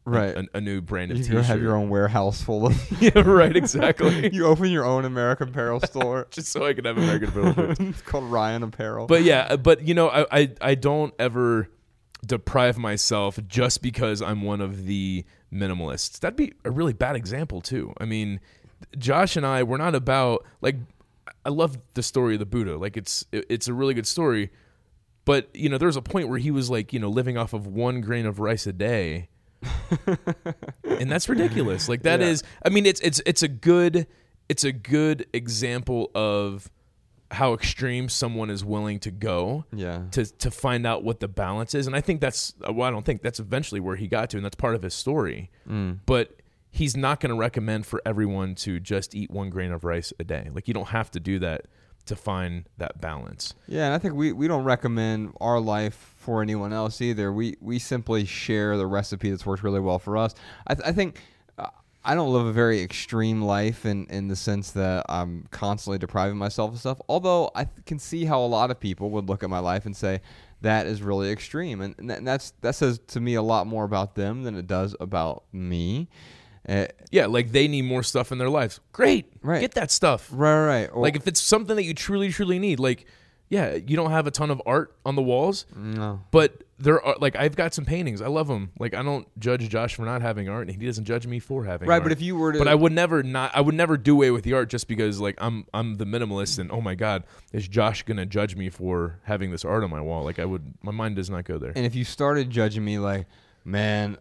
Right. a, a new brand of you T-shirt. have your own warehouse full of. yeah, right, exactly. you open your own American Apparel store. Just so I can have American Apparel. it's called Ryan Apparel. but yeah, uh, but you know, I, I I don't ever deprive myself just because I'm one of the minimalists. That'd be a really bad example too. I mean, Josh and I we're not about like I love the story of the Buddha. Like it's it's a really good story. But you know, there was a point where he was like, you know, living off of one grain of rice a day. and that's ridiculous. Like that Yeah. is I mean it's it's it's a good it's a good example of how extreme someone is willing to go yeah. to to find out what the balance is and i think that's well i don't think that's eventually where he got to and that's part of his story Mm. but he's not going to recommend for everyone to just eat one grain of rice a day like you don't have to do that to find that balance Yeah, and I think we, we don't recommend our life for anyone else either. We we simply share the recipe that's worked really well for us. I, th- I think uh, I don't live a very extreme life in, in the sense that I'm constantly depriving myself of stuff. Although I th- can see how a lot of people would look at my life and say that is really extreme, and, and, and that's that says to me a lot more about them than it does about me. Uh, yeah like they need more stuff in their lives great Right. get that stuff right, right. Or- like if it's something that you truly truly need like yeah you don't have a ton of art on the walls no. but there are like I've got some paintings. I love them. Like I don't judge Josh for not having art, and he doesn't judge me for having art. Right, art. but if you were to but I would never not. I would never do away with the art just because like I'm I'm the minimalist, and oh my god, is Josh gonna judge me for having this art on my wall? Like I would, my mind does not go there. And if you started judging me like, man,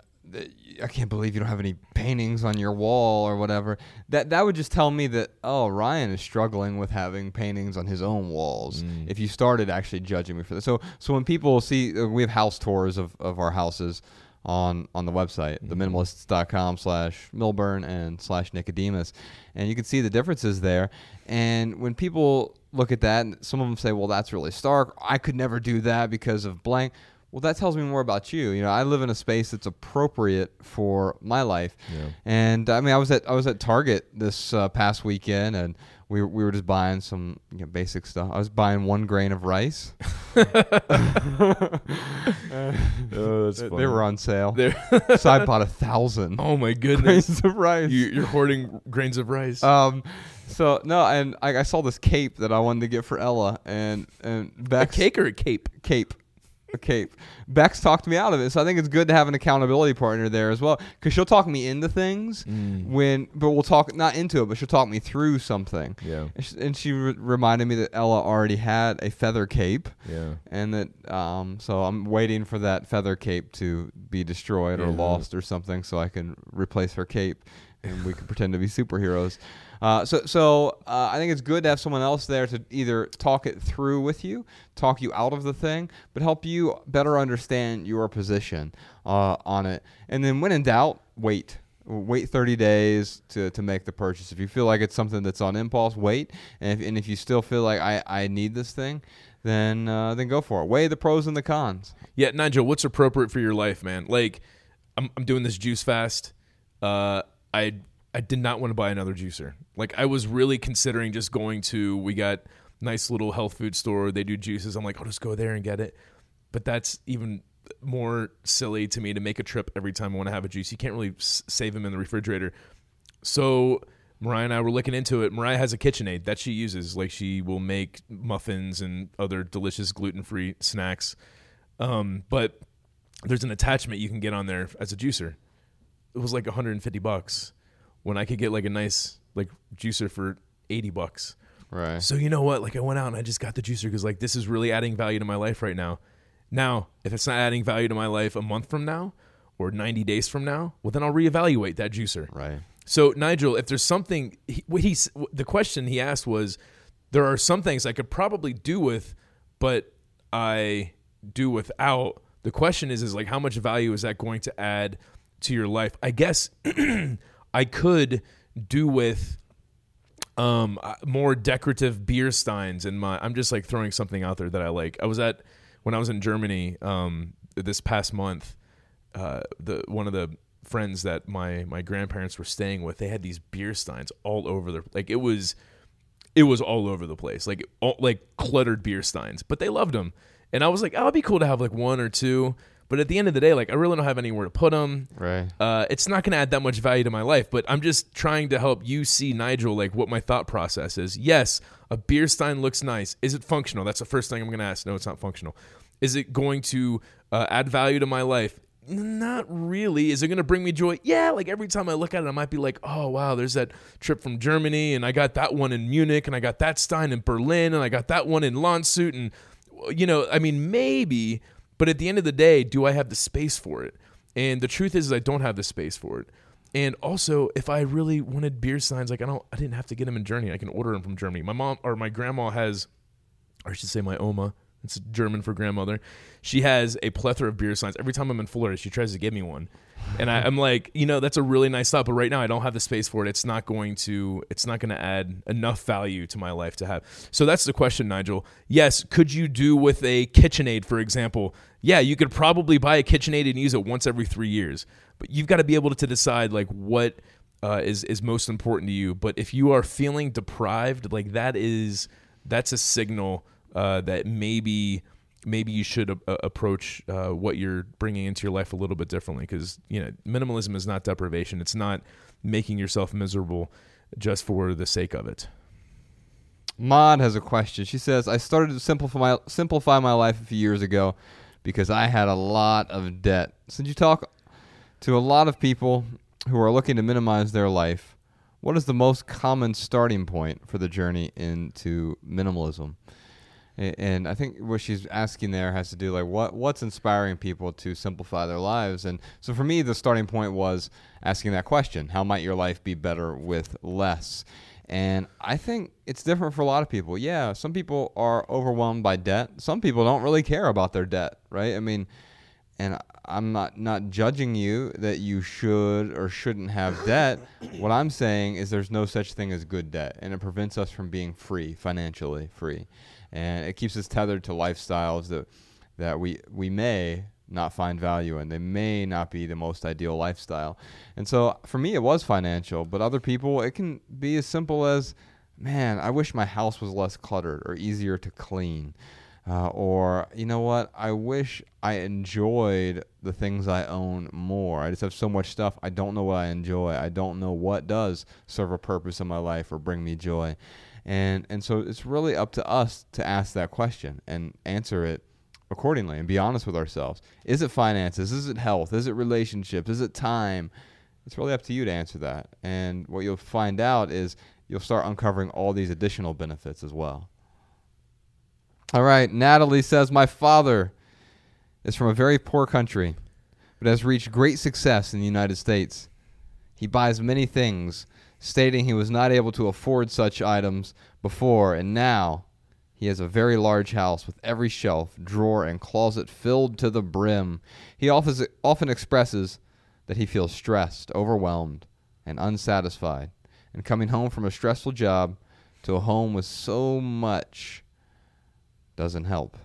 I can't believe you don't have any paintings on your wall or whatever, that that would just tell me that oh, Ryan is struggling with having paintings on his own walls. Mm. If you started actually judging me for this, so so when people see uh, we have house tours of of our houses on on the website Mm-hmm. theminimalists.com slash millburn and slash nicodemus and you can see the differences there and when people look at that and some of them say well that's really stark i could never do that because of blank well that tells me more about you you know i live in a space that's appropriate for my life Yeah. and i mean i was at i was at target this uh, past weekend and we, were- we were just buying some you know, basic stuff. I was buying one grain of rice. oh, that's They- They were on sale. So I bought a thousand oh my goodness, grains of rice. you, you're hoarding grains of rice. um, so no, and I, I saw this cape that I wanted to get for Ella, and and a cake or a cape? cape, cape. Bex talked me out of it, so I think it's good to have an accountability partner there as well, because she'll talk me into things Mm. when, but we'll talk not into it, but she'll talk me through something. Yeah, And she, and she re- reminded me that Ella already had a feather cape, yeah. and that um, so I'm waiting for that feather cape to be destroyed or lost or something, so I can replace her cape, and we can pretend to be superheroes. Uh, so so uh, I think it's good to have someone else there to either talk it through with you, talk you out of the thing, but help you better understand your position uh, on it, and then when in doubt, wait. Wait 30 days to, to make the purchase. If you feel like it's something that's on impulse, wait. And if, and if you still feel like I, I need this thing, then uh, then go for it. Weigh the pros and the cons. Yeah, Nigel, what's appropriate for your life, man? Like, I'm I'm doing this juice fast. Uh, I I did not want to buy another juicer. Like, I was really considering just going to. We got nice little health food store. They do juices. I'm like, I'll just go there and get it. But that's even more silly to me to make a trip every time I want to have a juice. You can't really save them in the refrigerator. So Mariah and I were looking into it. Mariah has a KitchenAid that she uses. Like she will make muffins and other delicious gluten-free snacks. Um, but there's an attachment you can get on there as a juicer. It was like 150 bucks when I could get like a nice like juicer for eighty bucks. Right. So you know what? Like I went out and I just got the juicer because like this is really adding value to my life right now. Now, if it's not adding value to my life a month from now or 90 days from now, well then I'll reevaluate that juicer. Right. So Nigel, if there's something, he, what he's the question he asked was, there are some things I could probably do with, but I do without. The question is, is like how much value is that going to add to your life? I guess I could do with um uh, more decorative beer steins in my i'm just like throwing something out there that i like. I was at when i was in germany um this past month uh the one of the friends that my my grandparents were staying with they had these beer steins all over their like it was it was all over the place like all, like cluttered beer steins but they loved them and i was like oh it'd be cool to have like one or two but at the end of the day like i really don't have anywhere to put them Right. uh, it's not going to add that much value to my life, but I'm just trying to help you see, Nigel, like what my thought process is. Yes, a beer stein looks nice. Is it functional? That's the first thing I'm going to ask. No, it's not functional. Is it going to uh, add value to my life? Not really. Is it going to bring me joy? Yeah, like every time I look at it, I might be like, oh, wow, there's that trip from Germany, and I got that one in Munich, and I got that stein in Berlin, and I got that one in Landshut, and, you know, I mean, maybe, but at the end of the day, do I have the space for it? And the truth is, is I don't have the space for it. And also, if I really wanted beer steins, like I don't, I didn't have to get them in Germany. I can order them from Germany. My mom or my grandma has, or I should say my Oma. It's German for grandmother. She has a plethora of beer steins. Every time I'm in Florida, she tries to give me one, and I, I'm like, you know, that's a really nice thought. But right now, I don't have the space for it. It's not going to, it's not going to add enough value to my life to have. So that's the question, Nigel. Yes, could you do with a KitchenAid, for example? Yeah, you could probably buy a KitchenAid and use it once every three years. But you've got to be able to decide like what uh, is is most important to you. But if you are feeling deprived, like that is that's a signal uh, that maybe maybe you should uh, approach uh, what you're bringing into your life a little bit differently because you know minimalism is not deprivation. It's not making yourself miserable just for the sake of it. Maud has a question. She says, "I started to simplify my simplify my life a few years ago because I had a lot of debt." Since you talk to a lot of people who are looking to minimize their life, what is the most common starting point for the journey into minimalism? And I think what she's asking there has to do like what what's inspiring people to simplify their lives. And so for me, the starting point was asking that question: How might your life be better with less? And I think it's different for a lot of people. Yeah, some people are overwhelmed by debt. Some people don't really care about their debt, right? I mean, and I'm not not judging you that you should or shouldn't have debt. What I'm saying is there's no such thing as good debt, and it prevents us from being free, financially free, and it keeps us tethered to lifestyles that that we we may not find value in. They may not be the most ideal lifestyle, and so for me it was financial, but other people it can be as simple as, man, I wish my house was less cluttered or easier to clean. Uh, or you know what? I wish I enjoyed the things I own more. I just have so much stuff. I don't know what I enjoy. I don't know what does serve a purpose in my life or bring me joy. And and so it's really up to us to ask that question and answer it accordingly and be honest with ourselves. Is it finances? Is it health? Is it relationships? Is it time? It's really up to you to answer that. And what you'll find out is you'll start uncovering all these additional benefits as well. All right, Natalie says, My father is from a very poor country, but has reached great success in the United States. He buys many things, stating he was not able to afford such items before, and now he has a very large house with every shelf, drawer, and closet filled to the brim. He often, expresses that he feels stressed, overwhelmed, and unsatisfied, and coming home from a stressful job to a home with so much doesn't help.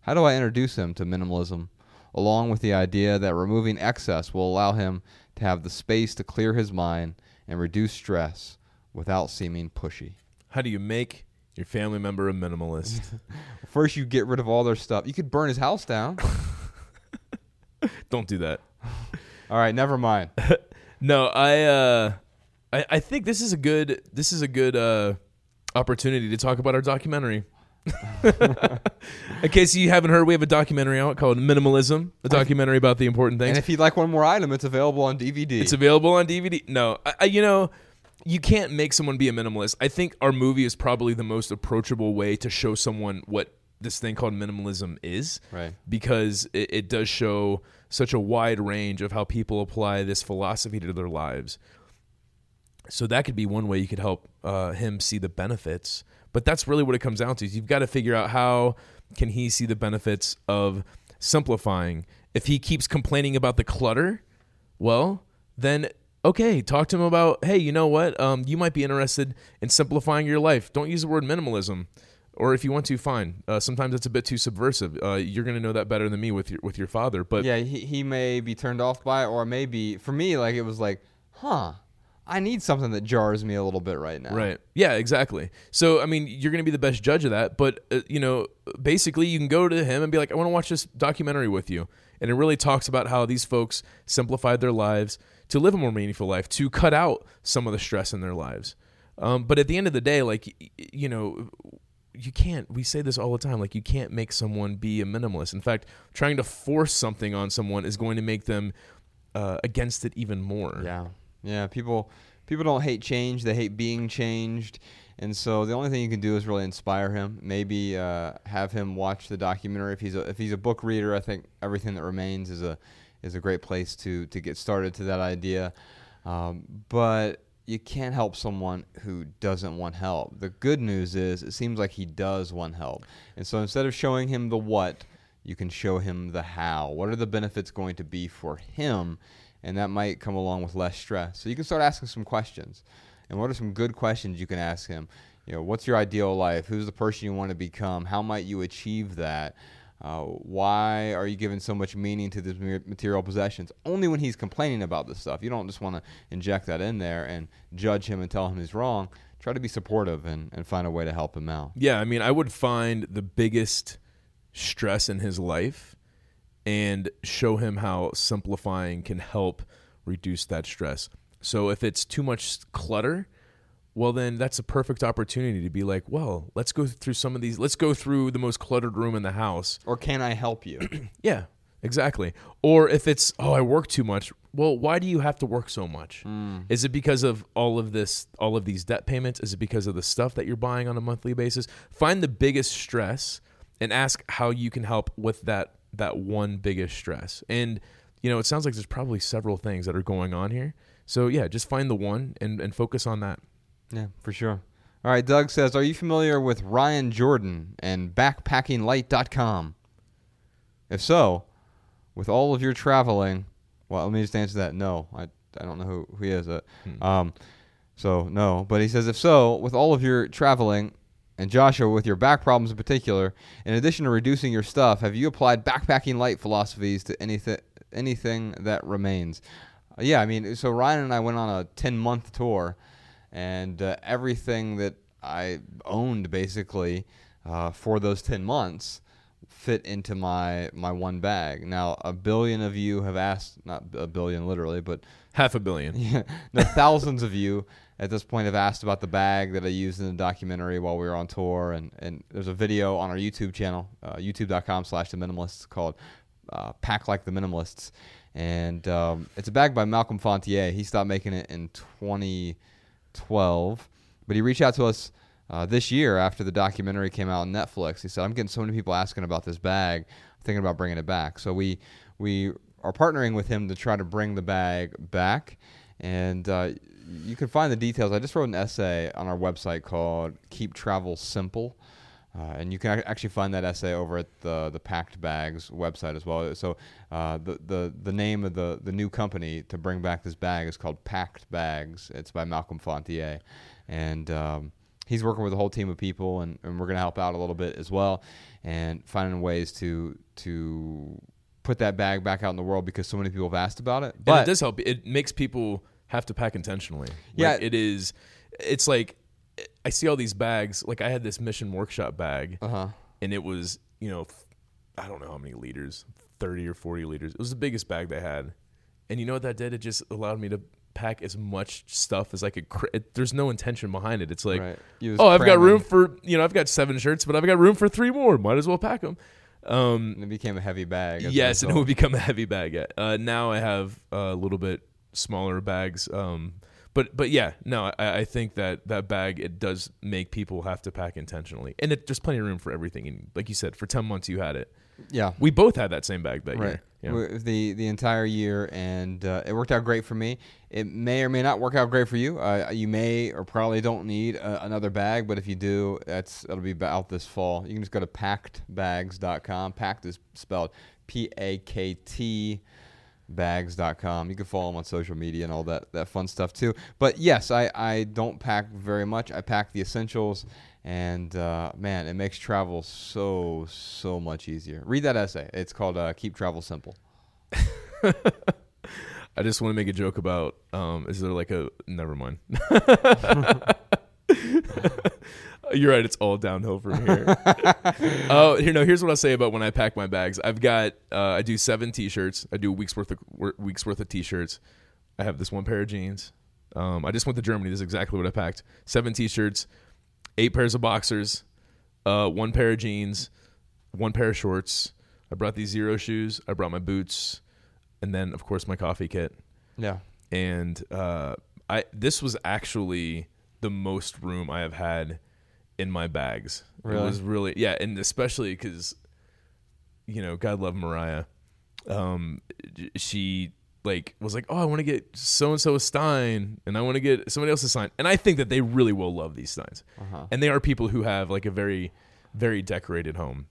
How do I introduce him to minimalism, along with the idea that removing excess will allow him to have the space to clear his mind and reduce stress without seeming pushy? How do you make your family member a minimalist? First, you get rid of all their stuff. You could burn his house down. Don't do that. all right, never mind. No, I uh I, I think this is a good this is a good uh opportunity to talk about our documentary. In case you haven't heard, we have a documentary out called Minimalism, a documentary about the important things. And if you'd like one more item, it's available on DVD. It's available on DVD. No, I, I, you know, you can't make someone be a minimalist. I think our movie is probably the most approachable way to show someone what this thing called minimalism is. Right. Because it, it does show such a wide range of how people apply this philosophy to their lives. So that could be one way you could help uh, him see the benefits. But that's really what it comes down to. Is you've got to figure out how can he see the benefits of simplifying. If he keeps complaining about the clutter, well, then okay, talk to him about, hey, you know what? Um, you might be interested in simplifying your life. Don't use the word minimalism. Or if you want to, fine. Uh, sometimes it's a bit too subversive. Uh, you're to know that better than me with your with your father. But yeah, he, he may be turned off by it, or maybe for me, like it was like, huh, I need something that jars me a little bit right now. Right. Yeah, exactly. So, I mean, you're going to be the best judge of that. But, uh, you know, basically, you can go to him and be like, I want to watch this documentary with you. And it really talks about how these folks simplified their lives to live a more meaningful life, to cut out some of the stress in their lives. Um, but at the end of the day, like, you know, you can't we say this all the time like you can't make someone be a minimalist in fact trying to force something on someone is going to make them uh, against it even more Yeah. Yeah. People people don't hate change; they hate being changed. And so the only thing you can do is really inspire him. Maybe uh, have him watch the documentary. If he's a, if he's a book reader, I think everything that remains is a is a great place to to get started to that idea. Um, but you can't help someone who doesn't want help. The good news is it seems like he does want help. And so instead of showing him the what, you can show him the how. What are the benefits going to be for him? And that might come along with less stress. So you can start asking some questions. And what are some good questions you can ask him? You know, what's your ideal life? Who's the person you want to become? How might you achieve that? Uh, why are you giving so much meaning to these material possessions? Only when he's complaining about this stuff. You don't just want to inject that in there and judge him and tell him he's wrong. Try to be supportive and, and find a way to help him out. Yeah, I mean, I would find the biggest stress in his life and show him how simplifying can help reduce that stress. So if it's too much clutter, well then that's a perfect opportunity to be like, well, let's go through some of these. Let's go through the most cluttered room in the house. Or can I help you? Yeah, exactly. Or if it's, oh, I work too much. Well, why do you have to work so much? Mm. Is it because of all of this, all of these debt payments? Is it because of the stuff that you're buying on a monthly basis? Find the biggest stress and ask how you can help with that that one biggest stress. And you know, it sounds like there's probably several things that are going on here. So yeah, just find the one and, and focus on that. Yeah, for sure. All right, Doug says, Are you familiar with Ryan Jordan and backpackinglight.com? If so, with all of your traveling, well, let me just answer that. No, I, I don't know who, who he is. Uh, um, so, no. But he says, If so, with all of your traveling, and Joshua, with your back problems in particular, in addition to reducing your stuff, have you applied backpacking light philosophies to anything anything that remains? Uh, yeah, I mean, so Ryan and I went on a 10 month tour, and uh, everything that I owned basically uh, for those 10 months fit into my my one bag. Now, a billion of you have asked, not a billion literally, but Half a billion. yeah, no, thousands of you at this point have asked about the bag that I used in the documentary while we were on tour, and, and there's a video on our YouTube channel, uh, youtube.com slash the minimalists called uh, Pack Like the Minimalists. And um, it's a bag by Malcolm Fontier. He stopped making it in 2012, but he reached out to us uh, this year after the documentary came out on Netflix. He said, I'm getting so many people asking about this bag. Thinking about bringing it back. So we, we are partnering with him to try to bring the bag back. And uh, you can find the details. I just wrote an essay on our website called Keep Travel Simple. Uh, and you can actually find that essay over at the the Pakt Bags website as well. So uh, the, the the name of the the new company to bring back this bag is called Pakt Bags. It's by Malcolm Fontier, and um, he's working with a whole team of people, and, and we're going to help out a little bit as well, and finding ways to to put that bag back out in the world because so many people have asked about it. and But it does help. It makes people have to pack intentionally. Yeah. Like, it is. It's like I see all these bags. Like I had this mission workshop bag, uh huh. and it was you know, I don't know how many liters, thirty or forty liters. It was the biggest bag they had, and you know what that did? It just allowed me to pack as much stuff as I could. Cr- it, there's no intention behind it. It's like, Right. Oh, I've got room for you know, I've got seven shirts, but I've got room for three more. Might as well pack them. Um, it became a heavy bag. yes, and it would become a heavy bag. Uh, now I have a little bit smaller bags, um, but but yeah, no, I, I think that that bag it does make people have to pack intentionally, and it, there's plenty of room for everything. And like you said, for ten months you had it. Yeah. We both had that same bag that Right. year. Yeah. The the entire year, and uh, it worked out great for me. It may or may not work out great for you. Uh, you may or probably don't need a, another bag, but if you do, that's it'll be out this fall. You can just go to paktbags.com. Pakt is spelled P A K T bags.com. You can follow them on social media and all that, that fun stuff too. But yes, I, I don't pack very much. I pack the essentials, and uh, man, it makes travel so, so much easier. Read that essay. It's called uh, Keep Travel Simple. I just want to make a joke about um, is there like a never mind. You're right. It's all downhill from here. oh, here no. Here's what I'll say about when I pack my bags. I've got uh, I do seven t-shirts. I do a week's worth of weeks worth of t-shirts. I have this one pair of jeans. Um, I just went to Germany. This is exactly what I packed. Seven t-shirts, eight pairs of boxers, uh, one pair of jeans, one pair of shorts. I brought these Xero Shoes. I brought my boots, and then of course my coffee kit Yeah. and uh, I this was actually the most room I have had in my bags. Really? It was really yeah, and especially because you know, God love Mariah. Um, she like was like, oh, I want to get so and so a Stein, and I want to get somebody else a Stein, and I think that they really will love these Steins, Uh-huh. and they are people who have like a very, very decorated home.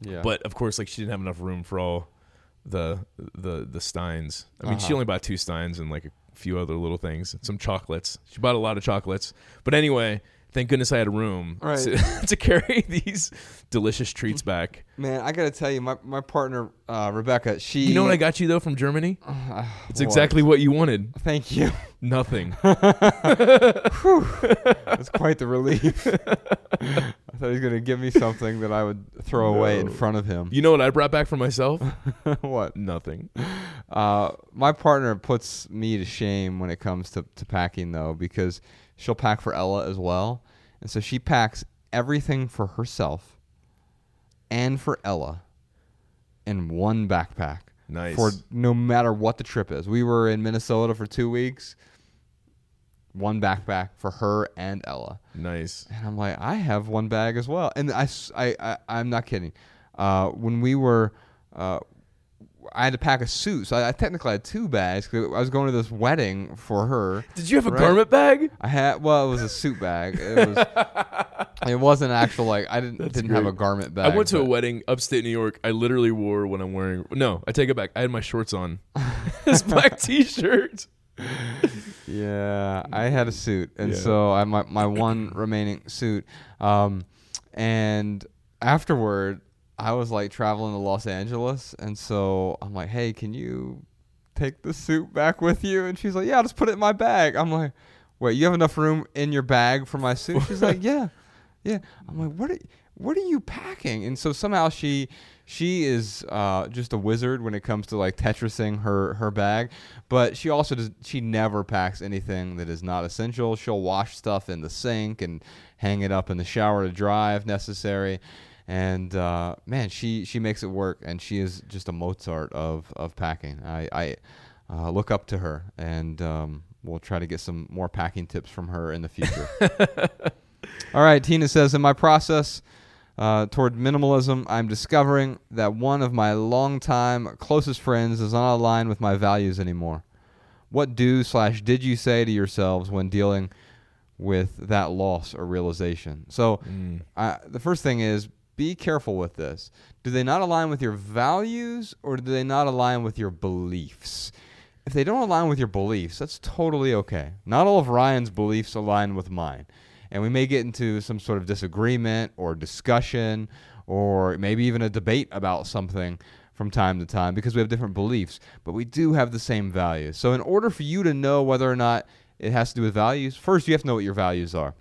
Yeah. But of course, like she didn't have enough room for all the the the steins. I mean, she Uh-huh. only bought two steins and like a few other little things, some chocolates. She bought a lot of chocolates. But anyway, thank goodness I had room Right. to, to carry these delicious treats back. man, I gotta tell you, my, my partner uh, Rebecca, she. You know what I got you though from Germany? Uh, It's what? exactly what you wanted. Thank you. Nothing. That's quite the relief. I thought he was gonna give me something that I would throw away in front of him. You know what I brought back for myself? what? Nothing. Uh, my partner puts me to shame when it comes to, to packing though, because she'll pack for Ella as well, and so she packs everything for herself and for Ella in one backpack Nice. for no matter what the trip is. We were in Minnesota for two weeks. One backpack for her and Ella. nice. And I'm like, I have one bag as well. And I, I, I, am not kidding. Uh, when we were, uh, I had to pack a suit. So I, I technically had two bags. 'cause I was going to this wedding for her. Did you have a Right. garment bag? I had, well, it was a suit bag. It was, it wasn't actual, like, I didn't, That's didn't have a garment bag. I went to a wedding upstate New York. I literally wore what I'm wearing. No, I take it back. I had my shorts on. this black T-shirt. Yeah, I had a suit, and Yeah. so I my my one remaining suit. Um, and afterward, I was like traveling to Los Angeles, and so I'm like, "Hey, can you take the suit back with you?" And she's like, "Yeah, I'll just put it in my bag." I'm like, "Wait, you have enough room in your bag for my suit?" She's like, "Yeah, yeah." I'm like, "What are what are you packing?" And so somehow she she is uh, just a wizard when it comes to like Tetrising her her bag, but she also does she never packs anything that is not essential. She'll wash stuff in the sink and hang it up in the shower to dry if necessary. And uh, man, she she makes it work, and she is just a Mozart of of packing. I I uh, look up to her, and um, we'll try to get some more packing tips from her in the future. All right, Tina says in my process uh, toward minimalism, I'm discovering that one of my longtime closest friends is not aligned with my values anymore. What do slash did you say to yourselves when dealing with that loss or realization? So, Mm. uh, the first thing is be careful with this. Do they not align with your values or do they not align with your beliefs? If they don't align with your beliefs, that's totally okay. Not all of Ryan's beliefs align with mine. And we may get into some sort of disagreement or discussion or maybe even a debate about something from time to time because we have different beliefs, but we do have the same values. So, in order for you to know whether or not it has to do with values, first you have to know what your values are.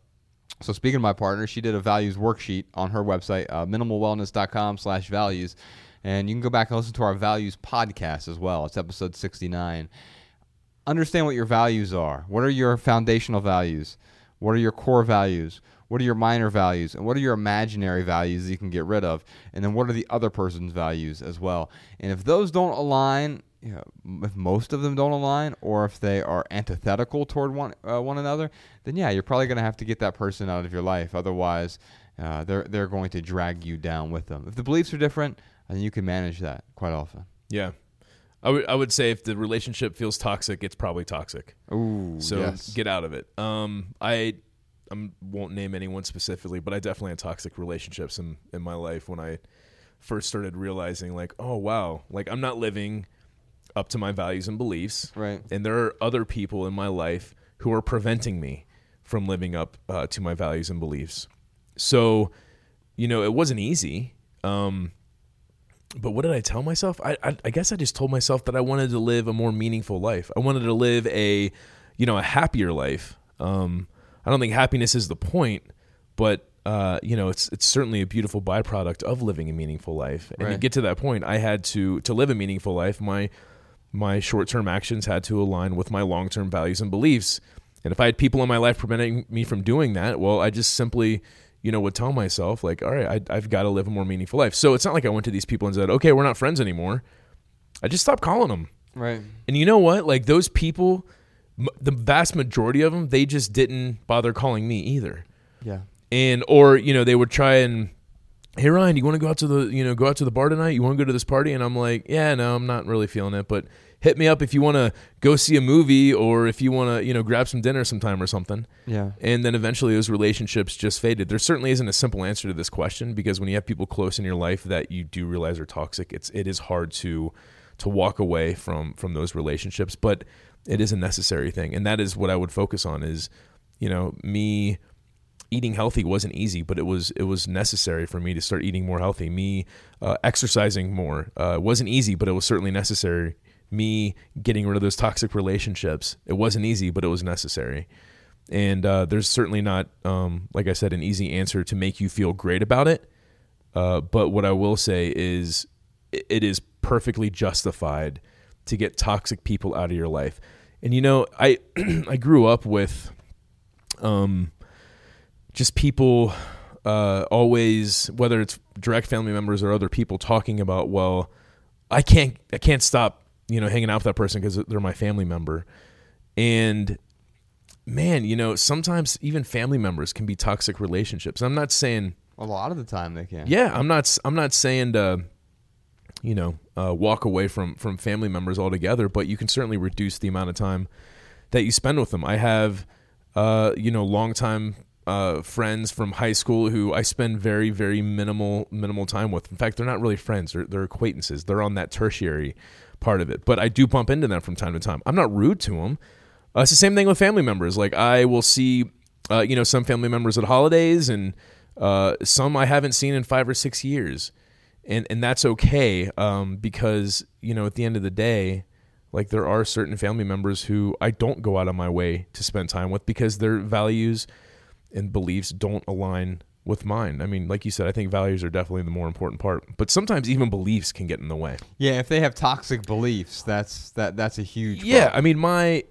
So speaking of my partner, she did a values worksheet on her website, uh, minimalwellness.com slash values. And you can go back and listen to our values podcast as well. It's episode 69. Understand what your values are. What are your foundational values? What are your core values? What are your minor values? And what are your imaginary values that you can get rid of? And then what are the other person's values as well? And if those don't align, you know, if most of them don't align, or if they are antithetical toward one uh, one another, then yeah, you're probably going to have to get that person out of your life. Otherwise, uh, they're they're going to drag you down with them. If the beliefs are different, then you can manage that quite often. Yeah. I would I would say if the relationship feels toxic, it's probably toxic. Ooh, So yes. get out of it. Um, I I won't name anyone specifically, but I definitely had toxic relationships in in my life when I first started realizing like, oh wow, like I'm not living up to my values and beliefs, right. and there are other people in my life who are preventing me from living up uh, to my values and beliefs. So, you know, it wasn't easy. Um, but what did I tell myself? I, I I guess I just told myself that I wanted to live a more meaningful life. I wanted to live a, you know, a happier life. Um, I don't think happiness is the point, but uh, you know, it's it's certainly a beautiful byproduct of living a meaningful life. And to get to that point, I had to to live a meaningful life. My my short term actions had to align with my long term values and beliefs. And if I had people in my life preventing me from doing that, well, I just simply, you know, would tell myself like, all right, I, I've got to live a more meaningful life. So it's not like I went to these people and said, okay, we're not friends anymore. I just stopped calling them. Right. And you know what? Like those people, m- the vast majority of them, they just didn't bother calling me either. Yeah. And or you know they would try and, hey Ryan, do you want to go out to the you know go out to the bar tonight? You want to go to this party? And I'm like, yeah, no, I'm not really feeling it, but hit me up if you want to go see a movie or if you want to you know grab some dinner sometime or something. Yeah. And then eventually those relationships just faded. There certainly isn't a simple answer to this question because when you have people close in your life that you do realize are toxic, it's it is hard to to walk away from from those relationships, but it is a necessary thing. And that is what I would focus on is, you know, me eating healthy wasn't easy, but it was it was necessary for me to start eating more healthy. Me uh, exercising more uh, wasn't easy, but it was certainly necessary. Me getting rid of those toxic relationships, it wasn't easy, but it was necessary. And uh, there's certainly not, um, like I said, an easy answer to make you feel great about it. Uh, but what I will say is, it is perfectly justified to get toxic people out of your life. And you know, I I grew up with, um, just people uh, always, whether it's direct family members or other people, talking about, well, I can't I can't stop you know hanging out with that person because they're my family member, and man, you know sometimes even family members can be toxic relationships. I'm not saying A lot of the time they can. yeah, I'm not. I'm not saying to, you know, uh, walk away from from family members altogether, but you can certainly reduce the amount of time that you spend with them. I have, uh, you know, longtime uh, friends from high school who I spend very, very minimal minimal time with. In fact, they're not really friends; they're, they're acquaintances. They're on that tertiary part of it, but I do bump into them from time to time. I'm not rude to them. Uh, it's the same thing with family members. Like I will see, uh, you know, some family members at holidays, and uh, some I haven't seen in five or six years, and and that's okay um, because you know at the end of the day, like there are certain family members who I don't go out of my way to spend time with because their values and beliefs don't align with mine. I mean, like you said, I think values are definitely the more important part, but sometimes even beliefs can get in the way. Yeah, if they have toxic beliefs, that's that that's a huge Yeah, problem. I mean, my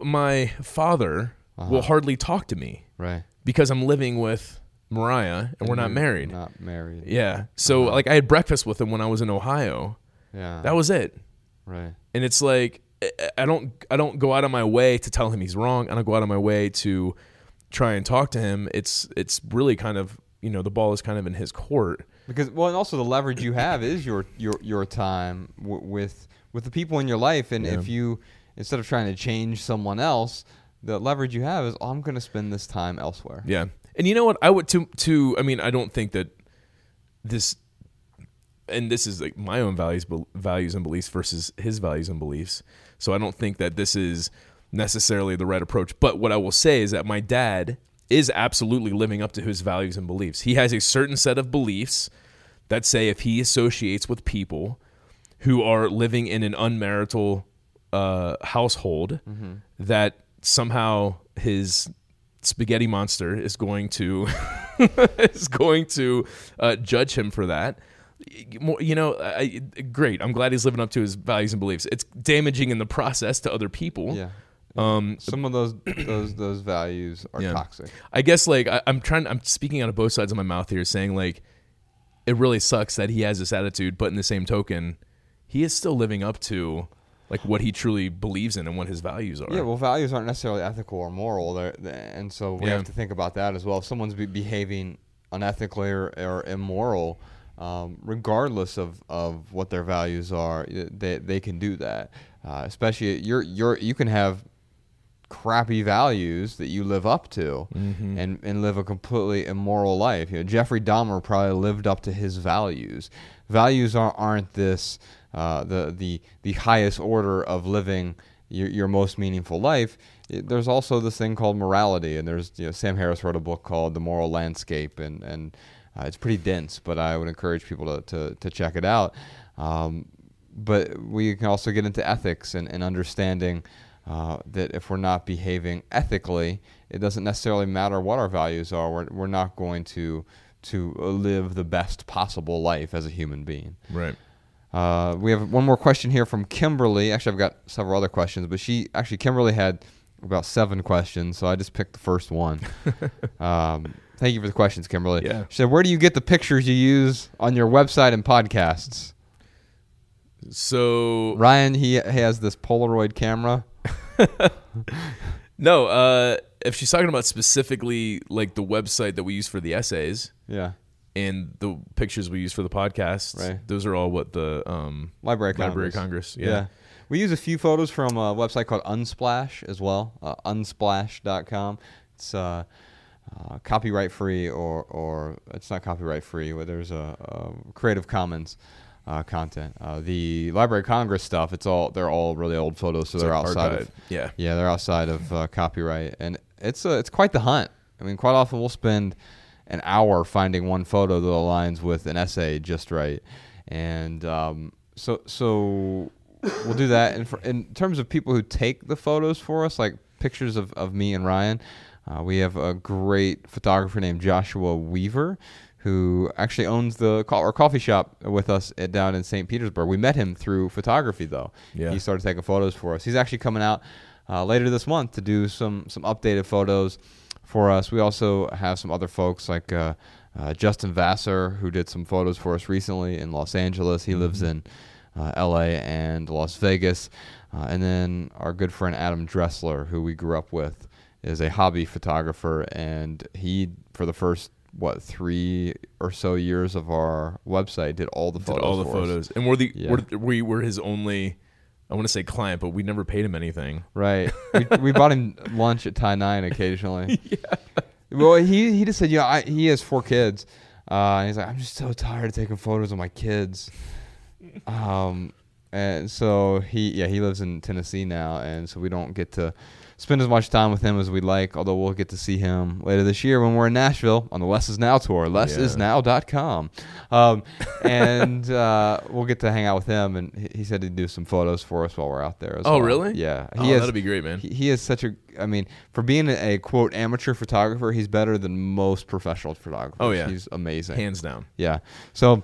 my father Uh-huh. will hardly talk to me right. because I'm living with Mariah and we're not married. Not married. Yeah. So like I had breakfast with him when I was in Ohio. Yeah. That was it. right. And it's like I- I don't I don't go out of my way to tell him he's wrong. I don't go out of my way to try and talk to him. It's it's really kind of, you know, the ball is kind of in his court. Because well, and also the leverage you have is your your your time w- with with the people in your life, and Yeah. if you instead of trying to change someone else, the leverage you have is oh, I'm going to spend this time elsewhere. Yeah. And you know what? I would to to I mean, I don't think that this and this is like my own values bel- values and beliefs versus his values and beliefs. So I don't think that this is necessarily the right approach. But what I will say is that my dad is absolutely living up to his values and beliefs. He has a certain set of beliefs that say if he associates with people who are living in an unmarital uh, household, that somehow his spaghetti monster is going to is going to uh, judge him for that. You know, I, great. I'm glad he's living up to his values and beliefs. It's damaging in the process to other people. Yeah. Um, Some of those those those values are Yeah. toxic. I guess like I, I'm trying. I'm speaking out of both sides of my mouth here, saying like it really sucks that he has this attitude, but in the same token, he is still living up to like what he truly believes in and what his values are. Yeah, well, values aren't necessarily ethical or moral, They're, they and so we Yeah. have to think about that as well. If someone's be behaving unethically or, or immoral, um, regardless of, of what their values are, they, they can do that. Uh, especially you're you're you can have crappy values that you live up to Mm-hmm. and, and live a completely immoral life. You know, Jeffrey Dahmer probably lived up to his values. Values aren't, aren't this uh, the the the highest order of living your, your most meaningful life. It- there's also this thing called morality, and there's you know Sam Harris wrote a book called The Moral Landscape, and and uh, it's pretty dense, but I would encourage people to to, to check it out. Um, but we can also get into ethics and, and understanding uh, that if we're not behaving ethically, it doesn't necessarily matter what our values are. We're, we're not going to to live the best possible life as a human being. Right. Uh, we have one more question here from Kimberly. Actually, I've got several other questions, but she actually Kimberly had about seven questions, so I just picked the first one. um, thank you for the questions, Kimberly. Yeah. She said, "Where do you get the pictures you use on your website and podcasts?" So Ryan, he, he has this Polaroid camera. no, uh, if she's talking about specifically like the website that we use for the essays Yeah. and the pictures we use for the podcast, Right. those are all what the um, Library of Library Congress. Congress. Yeah. We use a few photos from a website called Unsplash as well, uh, unsplash.com. It's uh, uh, copyright free, or, or it's not copyright free, but there's a, a Creative Commons uh, content. Uh, the Library of Congress stuff, it's all they're all really old photos, so It's they're like outside of Yeah. yeah, they're outside of uh, copyright, and it's uh, it's quite the hunt. I mean, quite often we'll spend an hour finding one photo that aligns with an essay just right, and um, so so we'll do that. And for, in terms of people who take the photos for us, like pictures of, of me and Ryan, uh, we have a great photographer named Joshua Weaver. Who actually owns the co- our coffee shop with us at, down in St. Petersburg? We met him through photography, though. Yeah. He started taking photos for us. He's actually coming out uh, later this month to do some some updated photos for us. We also have some other folks like uh, uh, Justin Vassar who did some photos for us recently in Los Angeles. He lives in uh, L.A. and Las Vegas, uh, and then our good friend Adam Dressler, who we grew up with, is a hobby photographer, and he for the first what three or so years of our website did all the Did photos all the for us. photos, and we're the Yeah. we're, we were his only. I want to say client, but we never paid him anything. Right. we, we bought him lunch at Thai Nine occasionally. yeah. Well, he he just said, you know, I, he has four kids. Uh, he's like, I'm just so tired of taking photos of my kids. Um, and so he yeah he lives in Tennessee now, and so we don't get to spend as much time with him as we'd like. Although we'll get to see him later this year when we're in Nashville on the Less Is Now tour, lessisnow.com. Um, and uh, we'll get to hang out with him, and he, he said he'd do some photos for us while we're out there. As Oh, well. really? Yeah. Oh, has- that'd be great, man. he, he is such a. I mean, for being a, a quote amateur photographer, he's better than most professional photographers. Oh, yeah. he's amazing. Hands down. Yeah. So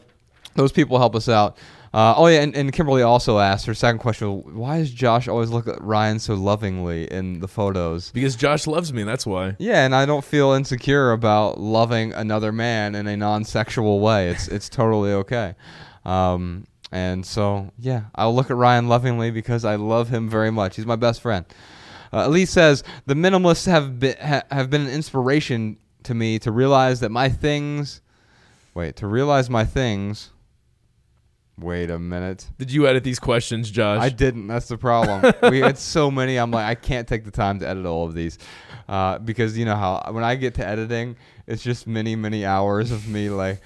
those people help us out. Uh, oh yeah, and, and Kimberly also asked her second question: Why does Josh always look at Ryan so lovingly in the photos? Because Josh loves me. That's why. Yeah, and I don't feel insecure about loving another man in a non-sexual way. It's it's totally okay. Um, and so yeah, I'll look at Ryan lovingly because I love him very much. He's my best friend. Uh, Elise says the minimalists have been ha, have been an inspiration to me to realize that my things. Wait, to realize my things. Wait a minute. Did you edit these questions, Josh? I didn't. That's the problem. we had so many. I'm like, I can't take the time to edit all of these uh, because you know how when I get to editing, it's just many, many hours of me like,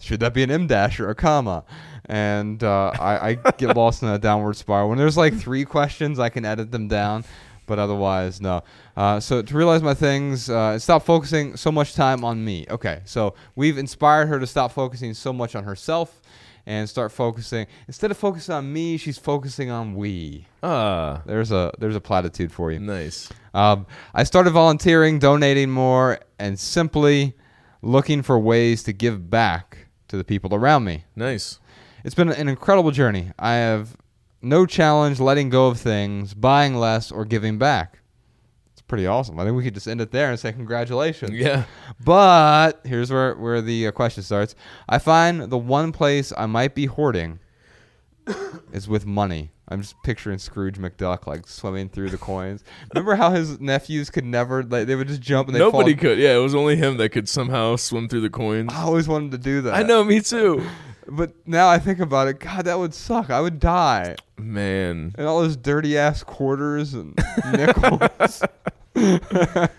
should that be an M dash or a comma? And uh, I, I get lost in a downward spiral. When there's like three questions, I can edit them down. But otherwise, no. Uh, so to realize my things, uh, stop focusing so much time on me. Okay, so we've inspired her to stop focusing so much on herself and start focusing. Instead of focusing on me she's focusing on we. Ah, there's a there's a platitude for you. Nice. um, i started volunteering donating more and simply looking for ways to give back to the people around me. Nice. it's been an incredible journey. I have no challenge letting go of things buying less or giving back pretty awesome i think we could just end it there and say congratulations Yeah. but here's where, where the uh, question starts. I find the one place I might be hoarding is with money. I'm just picturing Scrooge McDuck like swimming through the coins. Remember how his nephews could never like they would just jump and they Nobody fall. could. Yeah, it was only him that could somehow swim through the coins. I always wanted to do that. I know, me too. but now I think about it. God, that would suck. I would die. Man. And all those dirty ass quarters and nickels.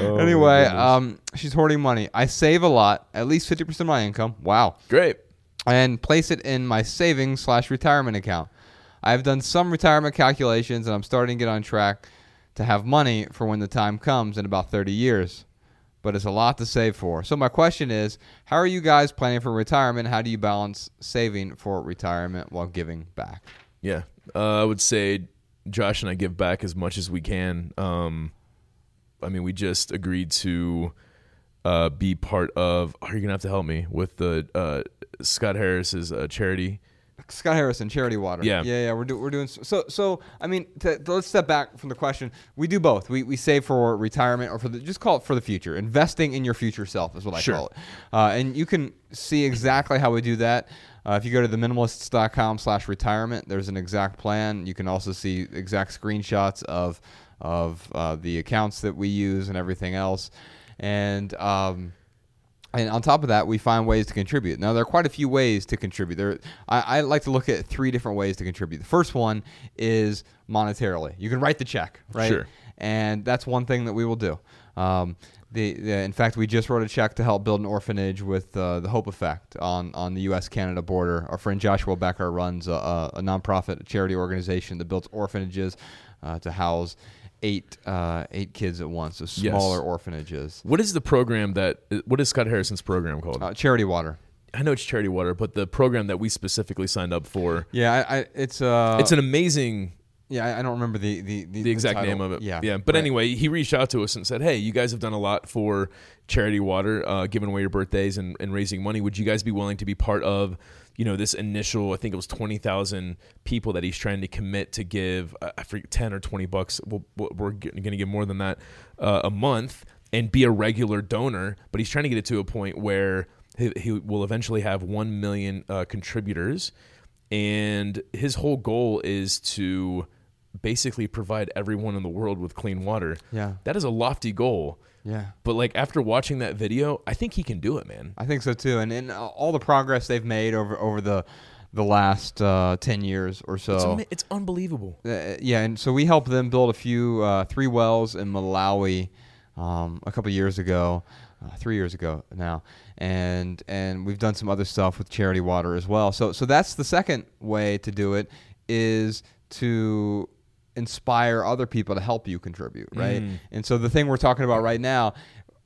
Oh, anyway, um, she's hoarding money. I save a lot, at least fifty percent of my income. Wow. Great. and place it in my savings slash retirement account. I've done some retirement calculations and I'm starting to get on track to have money for when the time comes in about 30 years. But it's a lot to save for. So my question is, how are you guys planning for retirement? How do you balance saving for retirement while giving back? Yeah. Uh, I would say Josh and I give back as much as we can. Um, I mean, we just agreed to uh, be part of. Oh, you're gonna have to help me with the uh, Scott Harris's uh, charity. Scott Harrison, Charity Water. Yeah. yeah, yeah. We're, do, we're doing so. So I mean, to, to- let's step back from the question. We do both. We, we save for retirement or for the just call it for the future. Investing in your future self is what I Sure. call it. Uh, and you can see exactly how we do that. Uh, if you go to the minimalists.com slash retirement, there's an exact plan. You can also see exact screenshots of of uh, the accounts that we use and everything else. And um, and on top of that, we find ways to contribute. Now, there are quite a few ways to contribute. There, I, I like to look at three different ways to contribute. The first one is monetarily. You can write the check, right? Sure. And that's one thing that we will do. Um, the, the, in fact, we just wrote a check to help build an orphanage with uh, the Hope Effect on, on the U.S. Canada border. Our friend Joshua Becker runs a, a, a nonprofit charity organization that builds orphanages uh, to house eight uh, eight kids at once, so Yes. smaller orphanages. What is the program that? What is Scott Harrison's program called? Uh, charity Water. I know it's Charity Water, but the program that we specifically signed up for. Yeah, I, I, it's uh, it's an amazing yeah. I- don't remember the the, the exact title. name of it. Yeah, yeah. But right. anyway, he reached out to us and said, "Hey, you guys have done a lot for Charity Water, uh, giving away your birthdays and, and raising money. Would you guys be willing to be part of, you know, this initial? I think it was twenty thousand people that he's trying to commit to give. Uh, I forget ten or twenty bucks. We'll, we're going to give more than that uh, a month and be a regular donor. But he's trying to get it to a point where he, he will eventually have one million uh, contributors." and his whole goal is to basically provide everyone in the world with clean water. Yeah. That is a lofty goal. Yeah. But like after watching that video, I think he can do it, man. I think so too. And and uh, all the progress they've made over over the the last uh, ten years or so. It's, it's unbelievable. Uh, yeah, and so we helped them build a few uh, three wells in Malawi um, a couple years ago, uh, three years ago now, and and we've done some other stuff with Charity Water as well. So so that's the second way to do it is to inspire other people to help you contribute, right? Mm. And so the thing we're talking about right now.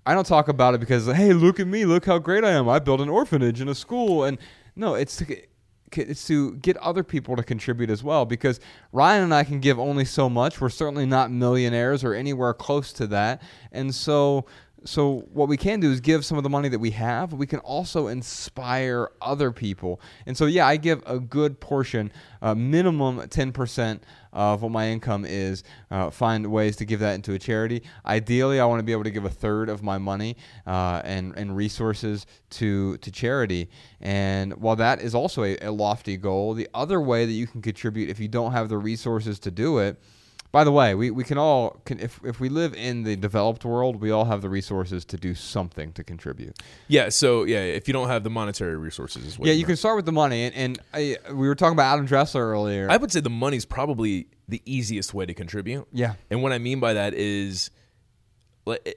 I don't talk about it because, hey, look at me, look how great I am. I built an orphanage and a school, and no, it's to, it's to get other people to contribute as well because Ryan and I can give only so much. We're certainly not millionaires or anywhere close to that. And so so what we can do is give some of the money that we have. We can also inspire other people. And so yeah, I give a good portion, uh, minimum 10% of what my income is, uh, find ways to give that into a charity. Ideally, I want to be able to give a third of my money uh, and, and resources to, to charity. And while that is also a, a lofty goal, the other way that you can contribute if you don't have the resources to do it, by the way, we, we can all, can, if, if we live in the developed world, we all have the resources to do something to contribute. Yeah. So yeah, if you don't have the monetary resources, as well. Yeah, you can start with the money. And, and I, we were talking about Adam Dressler earlier. I would say the money's probably the easiest way to contribute. Yeah. And what I mean by that is,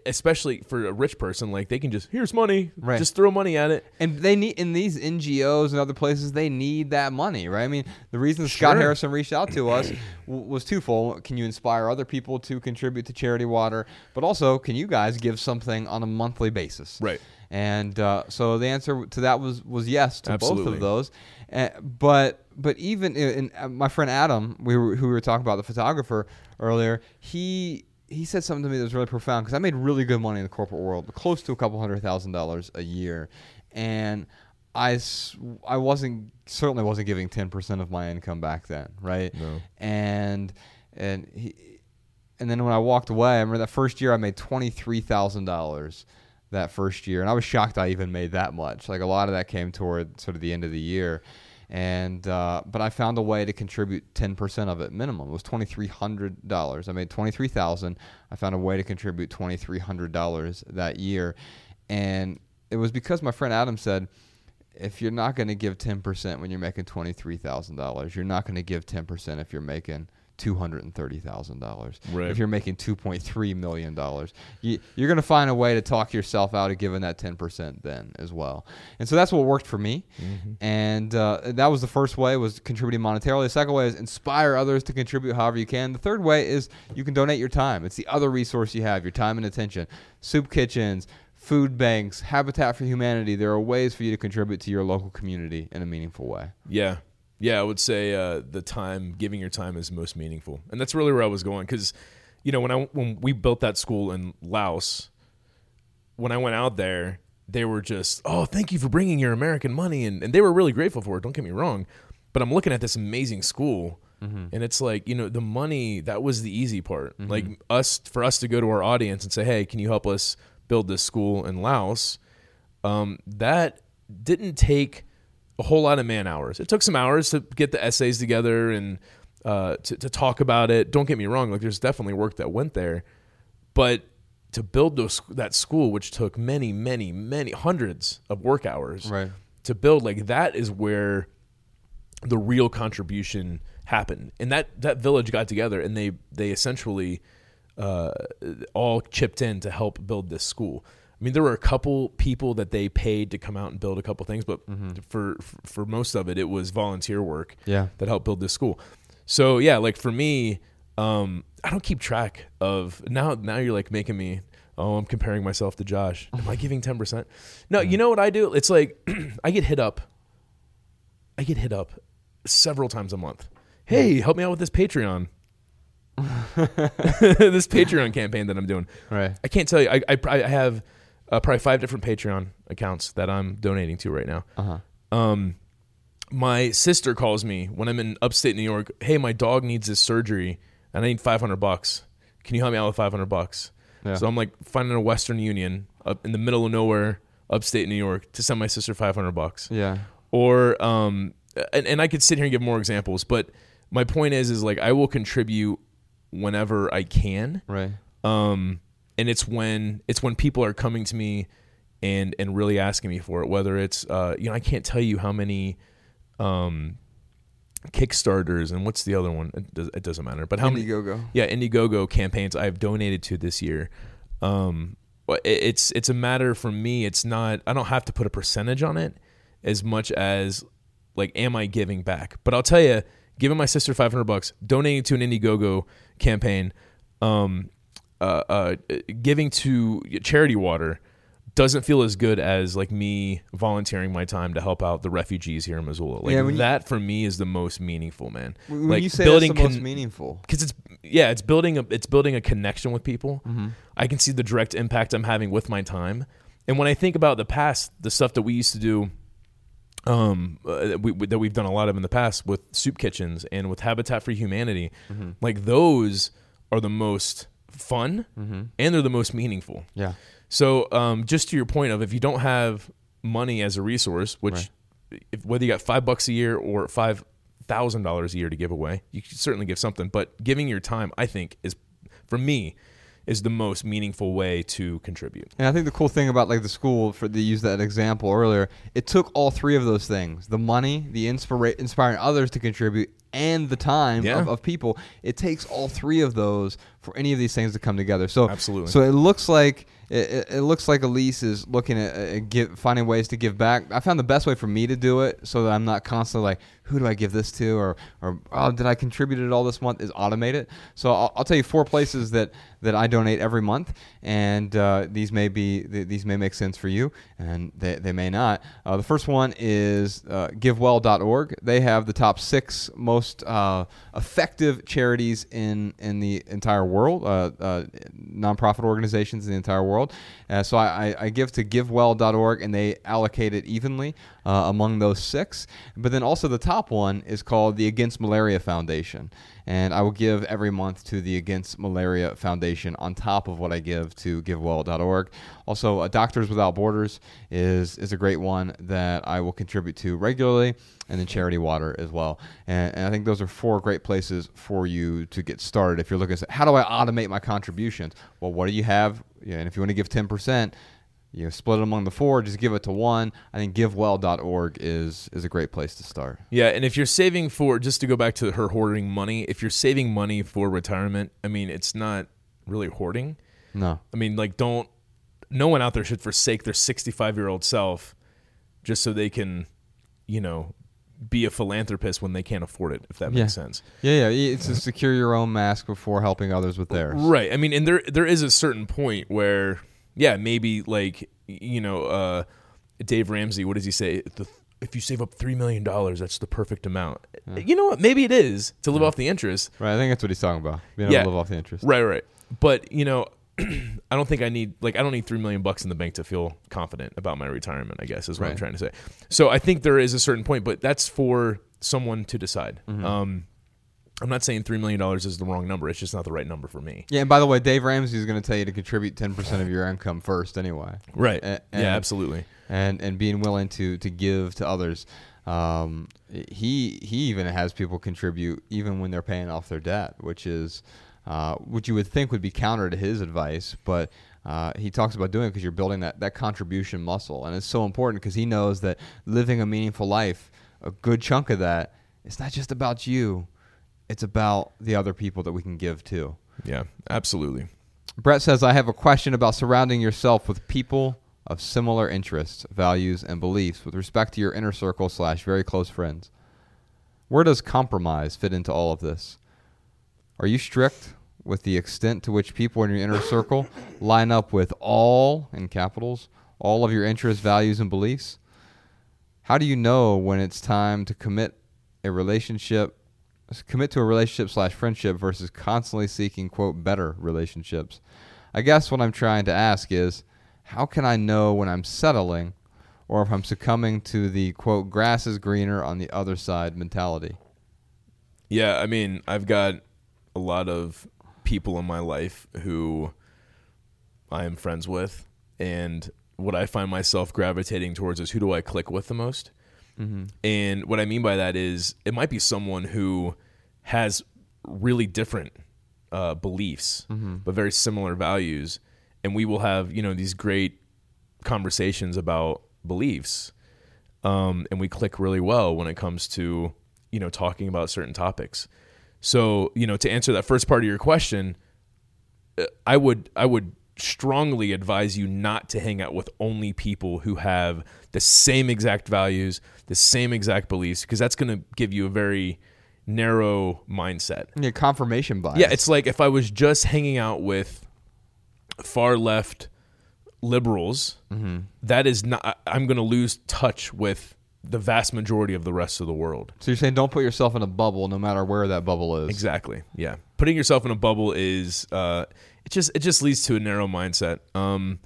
especially for a rich person, like they can just here's money, Right. just throw money at it. And they need in these NGOs and other places, they need that money, right? I mean, the reason Scott Harrison reached out to us was twofold. Can you inspire other people to contribute to Charity Water? But also, can you guys give something on a monthly basis? Right. And uh, so the answer to that was was yes to both of those. Uh, but but even in, uh, my friend Adam, we were, who we were talking about the photographer earlier, he he said something to me that was really profound because I made really good money in the corporate world, close to a couple hundred thousand dollars a year, and I, I wasn't certainly wasn't giving ten percent of my income back then, right? No. And and he and then when I walked away, I remember that first year I made twenty three thousand dollars that first year, and I was shocked I even made that much. Like a lot of that came toward sort of the end of the year, and uh, but I found a way to contribute ten percent of it minimum. It was twenty three hundred dollars. I made twenty three thousand. I found a way to contribute twenty three hundred dollars that year, and it was because my friend Adam said. If you're not going to give 10% when you're making $23,000, you're not going to give 10% if you're making $230,000. Right. If you're making $2.3 million, you, you're going to find a way to talk yourself out of giving that 10% then as well. And so that's what worked for me. And uh, that was the first way was contributing monetarily. The second way is inspire others to contribute however you can. The third way is you can donate your time. It's the other resource you have, your time and attention. Soup kitchens, food banks, Habitat for Humanity. There are ways for you to contribute to your local community in a meaningful way. Yeah. Yeah, I would say uh, the time, giving your time is most meaningful. And that's really where I was going. Because, you know, when, I, when we built that school in Laos, when I went out there, they were just, oh, thank you for bringing your American money. And, and they were really grateful for it. Don't get me wrong. But I'm looking at this amazing school. And it's like, you know, the money, that was the easy part. Like us, for us to go to our audience and say, hey, can you help us build this school in Laos? Um, that didn't take a whole lot of man hours. It took some hours to get the essays together and uh, to, to talk about it. Don't get me wrong, like there's definitely work that went there, but to build those that school, which took many, many, many hundreds of work hours, Right. to build like that is where the real contribution happened. And that that village got together and they they essentially uh, all chipped in to help build this school. I mean, there were a couple people that they paid to come out and build a couple things, but for for most of it, it was volunteer work Yeah. that helped build this school. So yeah, like for me, um, I don't keep track of now. Now you're like making me. Oh, I'm comparing myself to Josh. Am I giving ten percent? No, you know what I do? It's like I get hit up. I get hit up several times a month. Hey, help me out with this Patreon. this Patreon campaign that I'm doing. Right. I can't tell you. I I, I have uh, probably five different Patreon accounts that I'm donating to right now. Uh huh. Um, my sister calls me when I'm in upstate New York. Hey, my dog needs this surgery, and I need 500 bucks. Can you help me out with 500 bucks? Yeah. So I'm like finding a Western Union up in the middle of nowhere, upstate New York, to send my sister 500 bucks. Yeah. Or um, and, and I could sit here and give more examples, but my point is, is like I will contribute whenever I can Right. um, and it's when it's when people are coming to me and and really asking me for it whether it's uh, you know i can't tell you how many um, kickstarters and what's the other one? It, does, it doesn't matter but how many Indiegogo. yeah indiegogo campaigns i've donated to this year. Um, it, it's it's a matter for me. It's not i don't have to put a percentage on it as much as like am i giving back? But i'll tell you giving my sister 500 bucks donating to an indiegogo campaign um, uh, uh, giving to charity water doesn't feel as good as like me volunteering my time to help out the refugees here in Missoula. Like Yeah, when you- that for me is the most meaningful, man. When like you say that's the most meaningful. because it's yeah, it's building a it's building a connection with people. Mm-hmm. I can see the direct impact I'm having with my time, and when I think about the past, the stuff that we used to do, um, uh, we, we- that we've done a lot of in the past with soup kitchens and with Habitat for Humanity, Mm-hmm. like those are the most fun Mm-hmm. and they're the most meaningful. Yeah. So, um, just to your point of if you don't have money as a resource, which if, whether you got five bucks a year or five thousand dollars a year to give away, you can certainly give something. But giving your time, I think, is for me is the most meaningful way to contribute. And I think the cool thing about like the school, for to use that example earlier, it took all three of those things: the money, the inspira- inspiring others to contribute, and the time Yeah. of, of people. It takes all three of those for any of these things to come together. So Absolutely. So it looks like it, it- looks like Elise is looking at give, finding ways to give back. I found the best way for me to do it, so that I'm not constantly like, who do I give this to, or or oh, did I contribute it all this month? Is automate it. So I'll, I'll tell you four places that that I donate every month, and uh, these may be th- these may make sense for you, and they, they may not. Uh, the first one is uh, GiveWell.org. They have the top six most uh, effective charities in in the entire world, uh, uh, nonprofit organizations in the entire world. Uh, so I, I, I give to GiveWell.org, and they allocate it evenly uh, among those six. But then also the top one is called the Against Malaria Foundation, and I will give every month to the Against Malaria Foundation on top of what I give to GiveWell.org. Also, uh, Doctors Without Borders is is a great one that I will contribute to regularly, and then Charity Water as well. And, and I think those are four great places for you to get started if you're looking at how do I automate my contributions. Well, what do you have? Yeah, and if you want to give ten percent you know, split it among the four, just give it to one. I think givewell.org is is a great place to start. Yeah, and if you're saving for just to go back to her hoarding money, if you're saving money for retirement, I mean, it's not really hoarding. No. I mean, like don't no one out there should forsake their 65-year-old self just so they can, you know, be a philanthropist when they can't afford it, if that makes Yeah. sense. Yeah, yeah. It's to secure your own mask before helping others with theirs. Right. I mean, and there there is a certain point where, yeah, maybe like you know, uh, Dave Ramsey. What does he say? The, if you save up three million dollars, that's the perfect amount. You know what? Maybe it is to live off the interest. Right. I think that's what he's talking about. Being able Yeah. to live off the interest. Right. Right. But you know. I don't think I need like I don't need three million bucks in the bank to feel confident about my retirement. I guess is what I'm trying to say. So I think there is a certain point, but that's for someone to decide. Mm-hmm. Um, I'm not saying three million dollars is the wrong number. It's just not the right number for me. Yeah, and by the way, Dave Ramsey is going to tell you to contribute 10% of your income first anyway. Right. And- yeah. Absolutely. and and being willing to to give to others. Um, he he even has people contribute even when they're paying off their debt, which is uh, which you would think would be counter to his advice, but. Uh, he talks about doing it because you're building that, that contribution muscle, and it's so important because he knows that living a meaningful life, a good chunk of that, it's not just about you, it's about the other people that we can give to. Yeah. Absolutely. Brett says, I have a question about surrounding yourself with people of similar interests, values, and beliefs with respect to your inner circle slash very close friends. Where does compromise fit into all of this? Are you strict with the extent to which people in your inner circle line up with all, in capitals, all of your interests, values, and beliefs? How do you know when it's time to commit a relationship, commit to a relationship slash friendship versus constantly seeking, quote, better relationships? I guess what I'm trying to ask is how can I know when I'm settling or if I'm succumbing to the, quote, grass is greener on the other side mentality? Yeah, I mean, I've got a lot of people in my life who I am friends with, and what I find myself gravitating towards is who do I click with the most. And what I mean by that is it might be someone who has really different uh, beliefs, but very similar values, and we will have you know these great conversations about beliefs um, and we click really well when it comes to you know talking about certain topics. So you know to answer that first part of your question, uh, I would I would strongly advise you not to hang out with only people who have the same exact values, the same exact beliefs, because that's going to give you a very narrow mindset. Yeah, confirmation bias. Yeah, it's like if I was just hanging out with far left liberals, that is not. I'm going to lose touch with the vast majority of the rest of the world. so you're saying don't put yourself in a bubble no matter where that bubble is. Exactly. Yeah. Putting yourself in a bubble is uh, it just it just leads to a narrow mindset. Um,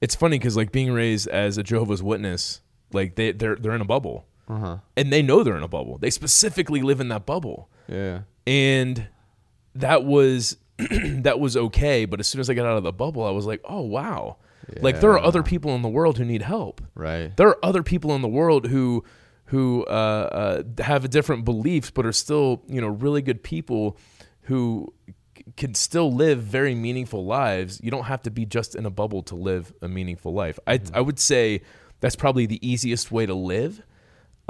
it's funny because like being raised as a Jehovah's Witness, like they they're they're in a bubble, Uh-huh. and they know they're in a bubble. They specifically live in that bubble. Yeah. and that was that was okay but as soon as i got out of the bubble i was like oh wow like there are other people in the world who need help. Right. there are other people in the world who who uh, uh, have different beliefs but are still you know really good people who c- can still live very meaningful lives. You don't have to be just in a bubble to live a meaningful life. I, I would say that's probably the easiest way to live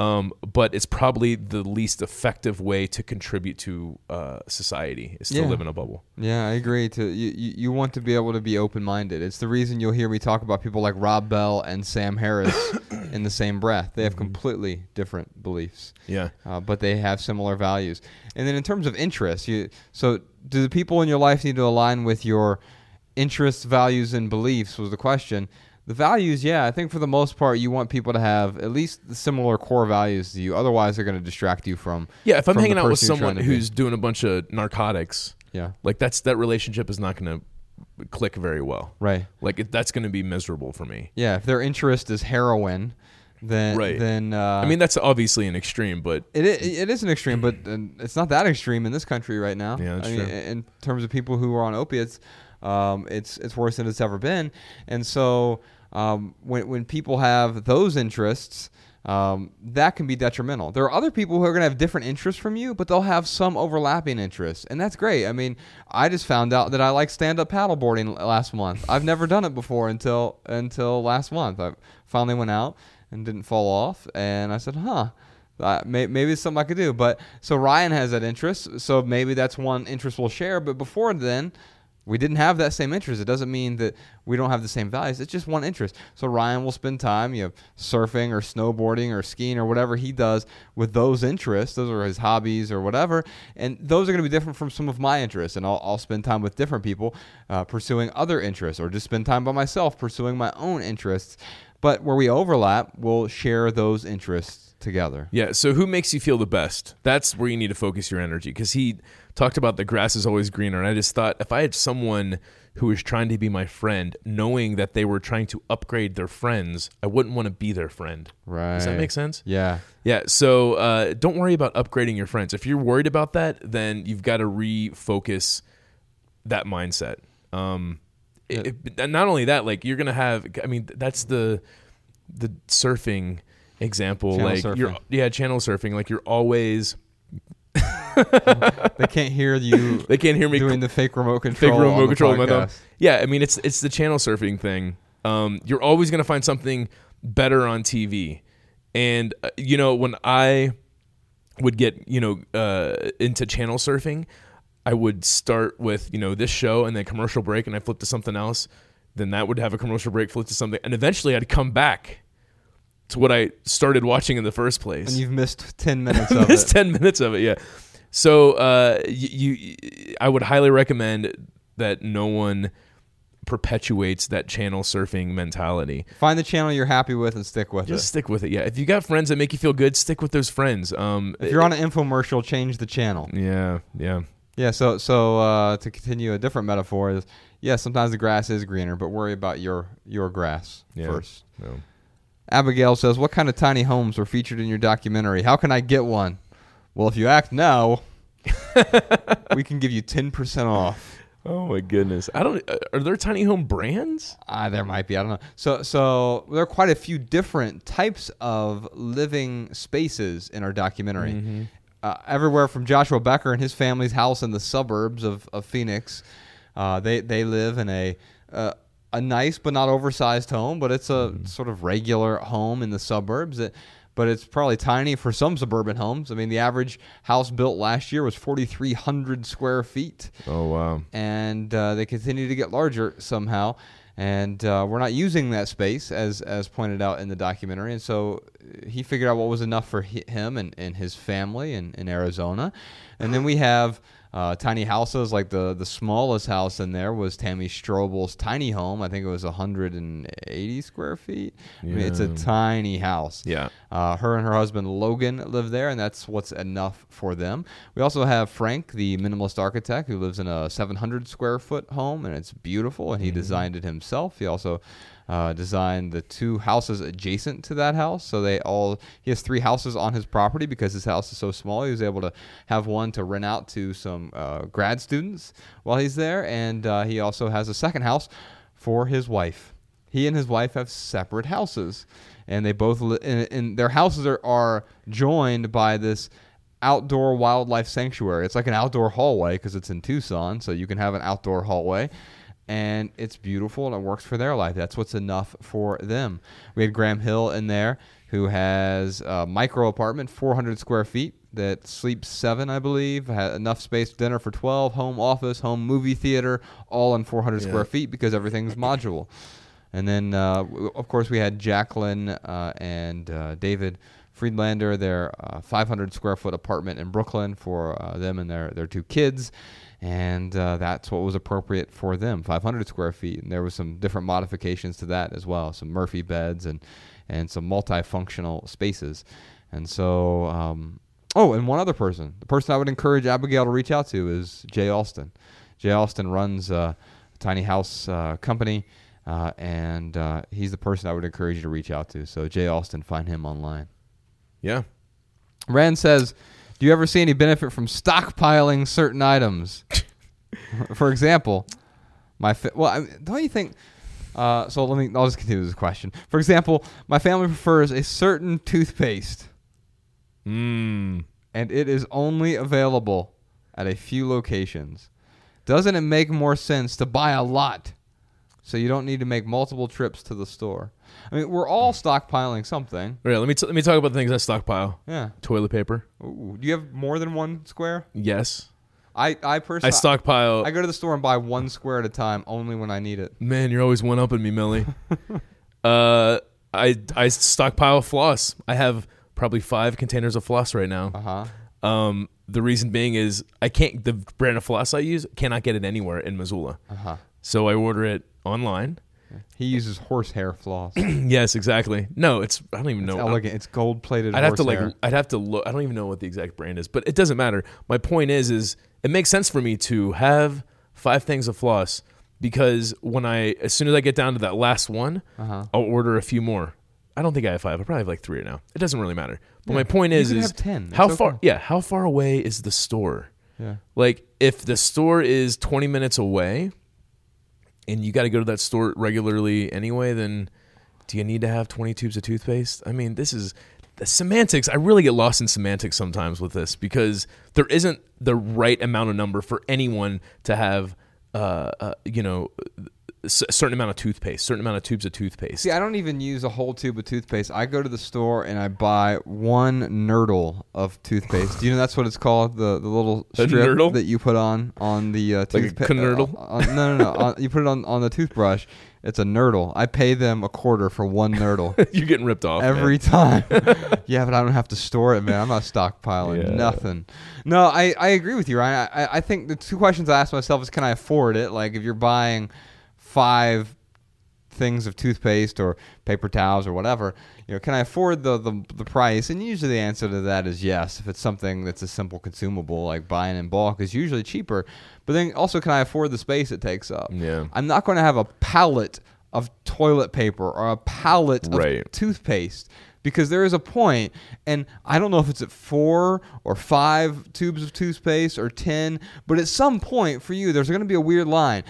um, but it's probably the least effective way to contribute to uh, society is to Yeah. live in a bubble. Yeah, I agree. To you, you, want to be able to be open minded. It's the reason you'll hear me talk about people like Rob Bell and Sam Harris in the same breath. They have completely different beliefs, Yeah. uh, but they have similar values. And then in terms of interests, you so do the people in your life need to align with your interests, values, and beliefs? Was the question. The values, yeah, I think for the most part, you want people to have at least similar core values to you. Otherwise, they're going to distract you from. Yeah. If I'm hanging out with someone to be. who's doing a bunch of narcotics, yeah, like that's that relationship is not going to click very well. Right. Like it, that's going to be miserable for me. Yeah. If their interest is heroin, then Right. then uh, I mean, that's obviously an extreme, but It is, it is an extreme, but it's not that extreme in this country right now. Yeah, that's I mean, true. In terms of people who are on opiates, um, it's it's worse than it's ever been. And so um, when when people have those interests, um, that can be detrimental. There are other people who are going to have different interests from you, but they'll have some overlapping interests, and that's great. I mean, I just found out that I like stand up paddleboarding last month. I've never done it before until until last month. I finally went out and didn't fall off, and I said, huh. Uh, may, maybe it's something I could do. But so Ryan has that interest, so maybe that's one interest we'll share. But before then, we didn't have that same interest. It doesn't mean that we don't have the same values. It's just one interest. So Ryan will spend time, you know, surfing or snowboarding or skiing or whatever he does with those interests. Those are his hobbies or whatever, and those are going to be different from some of my interests. And I'll, I'll spend time with different people uh, pursuing other interests, or just spend time by myself pursuing my own interests. But where we overlap, we'll share those interests together. Yeah. So who makes you feel the best? That's where you need to focus your energy. Because he talked about the grass is always greener, and I just thought if I had someone who was trying to be my friend, knowing that they were trying to upgrade their friends, I wouldn't want to be their friend. Right. Does that make sense? Yeah. Yeah. So uh, don't worry about upgrading your friends. If you're worried about that, then you've got to refocus that mindset. Um, it- it- not only that, like you're gonna have. I mean, that's the the surfing example. Channel like you're yeah, channel surfing. Like you're always. They can't hear you They can't hear me doing the fake remote control. fake remote control. in my thumb. podcast. Yeah, I mean it's it's the channel surfing thing. Um, you're always gonna find something better on TV, and uh, you know when I would get you know uh, into channel surfing, I would start with you know this show and then commercial break, and I flip to something else. Then that would have a commercial break, flip to something, and eventually I'd come back to what I started watching in the first place. And you've missed 10 minutes of Missed it. 10 minutes of it, yeah. So uh, you, you, I would highly recommend that no one perpetuates that channel surfing mentality. Find the channel you're happy with and stick with Just it. Just stick with it. Yeah, if you got friends that make you feel good, stick with those friends. Um, If you're on an infomercial, change the channel. yeah, yeah, Yeah, so so uh, to continue a different metaphor is yeah, sometimes the grass is greener, but worry about your your grass Yeah. first. no. Abigail says, "What kind of tiny homes were featured in your documentary? How can I get one?" Well, if you act now, we can give you 10% off. Oh my goodness! I don't. uh, Are there tiny home brands? Ah, there might be. I don't know. So, so there are quite a few different types of living spaces in our documentary. Uh, everywhere from Joshua Becker and his family's house in the suburbs of, of Phoenix. Uh, they they live in a uh, a nice but not oversized home, but it's a sort of regular home in the suburbs. It, but it's probably tiny for some suburban homes. I mean, the average house built last year was 4,300 square feet Oh wow! and uh, they continue to get larger somehow. And uh, we're not using that space as as pointed out in the documentary. And so uh, he figured out what was enough for him and, and his family in, in Arizona. And then we have uh, tiny houses, like the the smallest house in there was Tammy Strobel's tiny home. I think it was 180 square feet. I mean, it's a tiny house. Yeah. Uh, her and her husband Logan live there, and that's what's enough for them. We also have Frank, the minimalist architect, who lives in a 700 square foot home, and it's beautiful, and he designed it himself. He also uh, designed the two houses adjacent to that house, so they all he has three houses on his property because his house is so small. He was able to have one to rent out to some uh, grad students while he's there, and uh, he also has a second house for his wife. He and his wife have separate houses, and they both li- and, and their houses are, are joined by this outdoor wildlife sanctuary. It's like an outdoor hallway because it's in Tucson, so you can have an outdoor hallway, and it's beautiful and it works for their life. That's what's enough for them. We had Graham Hill in there who has a micro apartment, 400 square feet. That sleeps seven, I believe. Had enough space, dinner for 12, home office, home movie theater, all in 400 Yeah. square feet because everything's modular. And then, uh, of course, we had Jacqueline uh, and uh, David Friedlander, their uh, 500 square foot apartment in Brooklyn for uh, them and their, their two kids. And uh, that's what was appropriate for them 500 square feet. And there was some different modifications to that as well some Murphy beds and, and some multifunctional spaces. And so, um, oh, and one other person. The person I would encourage Abigail to reach out to is Jay Austin. Jay Austin runs a Tiny House uh, Company, uh, and uh, he's the person I would encourage you to reach out to. So Jay Austin, find him online. Yeah. rand says, "Do you ever see any benefit from stockpiling certain items? For example, my fa- well, I, don't you think?" Uh, so let me. I'll just continue this question. For example, my family prefers a certain toothpaste, Mm. and it is only available at a few locations. Doesn't it make more sense to buy a lot, so you don't need to make multiple trips to the store? I mean, we're all stockpiling something. All right, let me t- let me talk about the things I stockpile. Yeah. Toilet paper. Ooh, do you have more than one square? Yes. I I personally I stockpile. I go to the store and buy one square at a time, only when I need it. Man, you're always one upping me, Millie. uh, I I stockpile floss. I have probably five containers of floss right now. Uh huh. Um, the reason being is I can't. The brand of floss I use cannot get it anywhere in Missoula. Uh huh. So I order it online. He uses horsehair floss. yes, exactly. No, it's I don't even It's know. elegant. It's gold plated. I'd have to like I'd have to look I don't even know what the exact brand is, but it doesn't matter. My point is is it makes sense for me to have five things of floss because when I as soon as I get down to that last one, Uh-huh. I'll order a few more. I don't think I have five. I probably have like three right now. It doesn't really matter. But my point is could is have 10. how It's far okay. yeah, how far away is the store? Yeah. Like if the store is 20 minutes away and you got to go to that store regularly anyway, then do you need to have 20 tubes of toothpaste? I mean, this is the semantics. I really get lost in semantics sometimes with this because there isn't the right amount of number for anyone to have, uh, uh, you know, a certain amount of toothpaste, certain amount of tubes of toothpaste. See, I don't even use a whole tube of toothpaste. I go to the store and I buy one nurdle of toothpaste. Do you know that's what it's called? The the little strip that you put on on the uh, Like a toothpaste. no, no, no. on, you put it on on the toothbrush. It's a nurdle. I pay them a quarter for one nurdle. You're getting ripped off man. Every time. yeah, but I don't have to store it, man. I'm not stockpiling Yeah. nothing. No, I, I agree with you, Ryan. I- I think the two questions I ask myself is can I afford it? Like if you're buying five things of toothpaste or paper towels or whatever, you know, can I afford the, the the price? And usually the answer to that is yes. If it's something that's a simple consumable, like buying in bulk is usually cheaper. But then also can I afford the space it takes up? Yeah. I'm not going to have a pallet of toilet paper or a pallet of toothpaste because there is a point and i don't know if it's at four or five tubes of toothpaste or ten but at some point for you there's going to be a weird line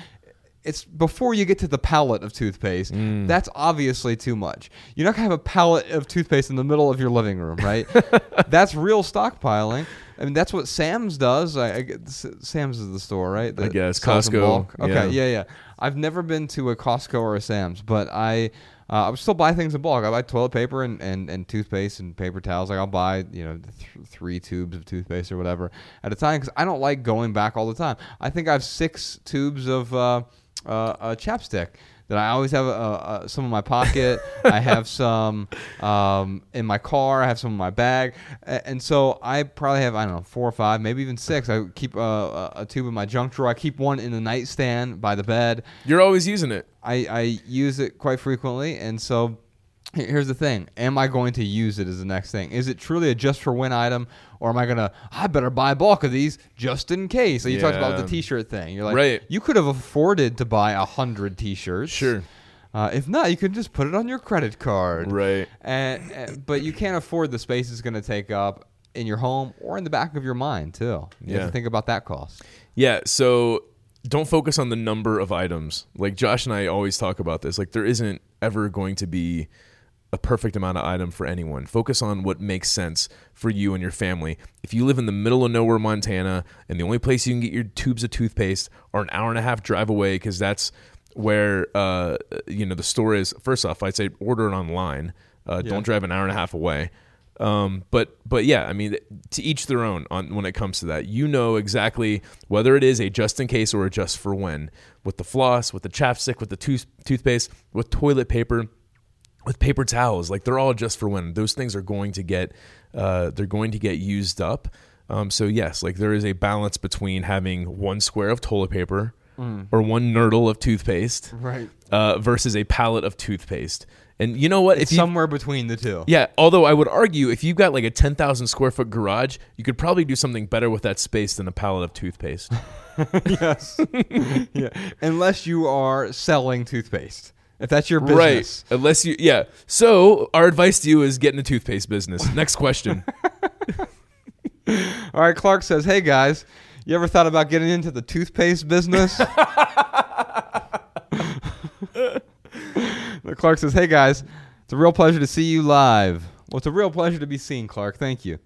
it's before you get to the pallet of toothpaste that's obviously too much you're not going to have a pallet of toothpaste in the middle of your living room right that's real stockpiling I mean that's what Sam's does. I, I Sam's is the store, right? I guess. Costco. Okay, yeah. yeah, yeah. I've never been to a Costco or a Sam's, but I uh, I would still buy things in bulk. I buy toilet paper and, and, and toothpaste and paper towels. Like I'll buy you know th- three tubes of toothpaste or whatever at a time because I don't like going back all the time. I think I have six tubes of uh, uh, uh, chapstick that I always have uh, uh, some in my pocket. I have some um, in my car. I have some in my bag, and so I probably have I don't know four or five, maybe even six. I keep uh, a, a tube in my junk drawer. I keep one in the nightstand by the bed. You're always using it. I, I use it quite frequently, and so here's the thing: Am I going to use it? Is the next thing. Is it truly a just for win item, or am I gonna? I better buy a bulk of these just in case. So you talked about the T-shirt thing. You're like, Right. You could have afforded to buy a hundred T-shirts. Sure. Uh, if not, you could just put it on your credit card. Right. And, and but you can't afford the space it's going to take up in your home or in the back of your mind too. You have Yeah. to think about that cost. Yeah, so don't focus on the number of items. Like Josh and I always talk about this. Like there isn't ever going to be a perfect amount of item for anyone. Focus on what makes sense for you and your family. If you live in the middle of nowhere, Montana, and the only place you can get your tubes of toothpaste are an hour and a half drive away because that's where uh, you know the store is. First off, I'd say order it online. Uh, Yeah. Don't drive an hour and a half away. Um, but but yeah, I mean, to each their own on when it comes to that. You know exactly whether it is a just in case or a just for when. With the floss, with the chapstick, with the tooth toothpaste, with toilet paper, with paper towels, like they're all just for when. Those things are going to get uh, they're going to get used up. Um, so yes, like there is a balance between having one square of toilet paper or one nurdle of toothpaste Right. uh, versus a pallet of toothpaste. And you know what? It's you- somewhere between the two. yeah, although I would argue if you've got like a 10,000 square foot garage, you could probably do something better with that space than a pallet of toothpaste. yes. yeah. Unless you are selling toothpaste. If that's your business. right. Unless you, yeah. So our advice to you is get in the toothpaste business. Next question. All right, Clark says, "Hey guys, you ever thought about getting into the toothpaste business?" Clark says, "Hey guys, it's a real pleasure to see you live. Well, it's a real pleasure to be seen, Clark. Thank you.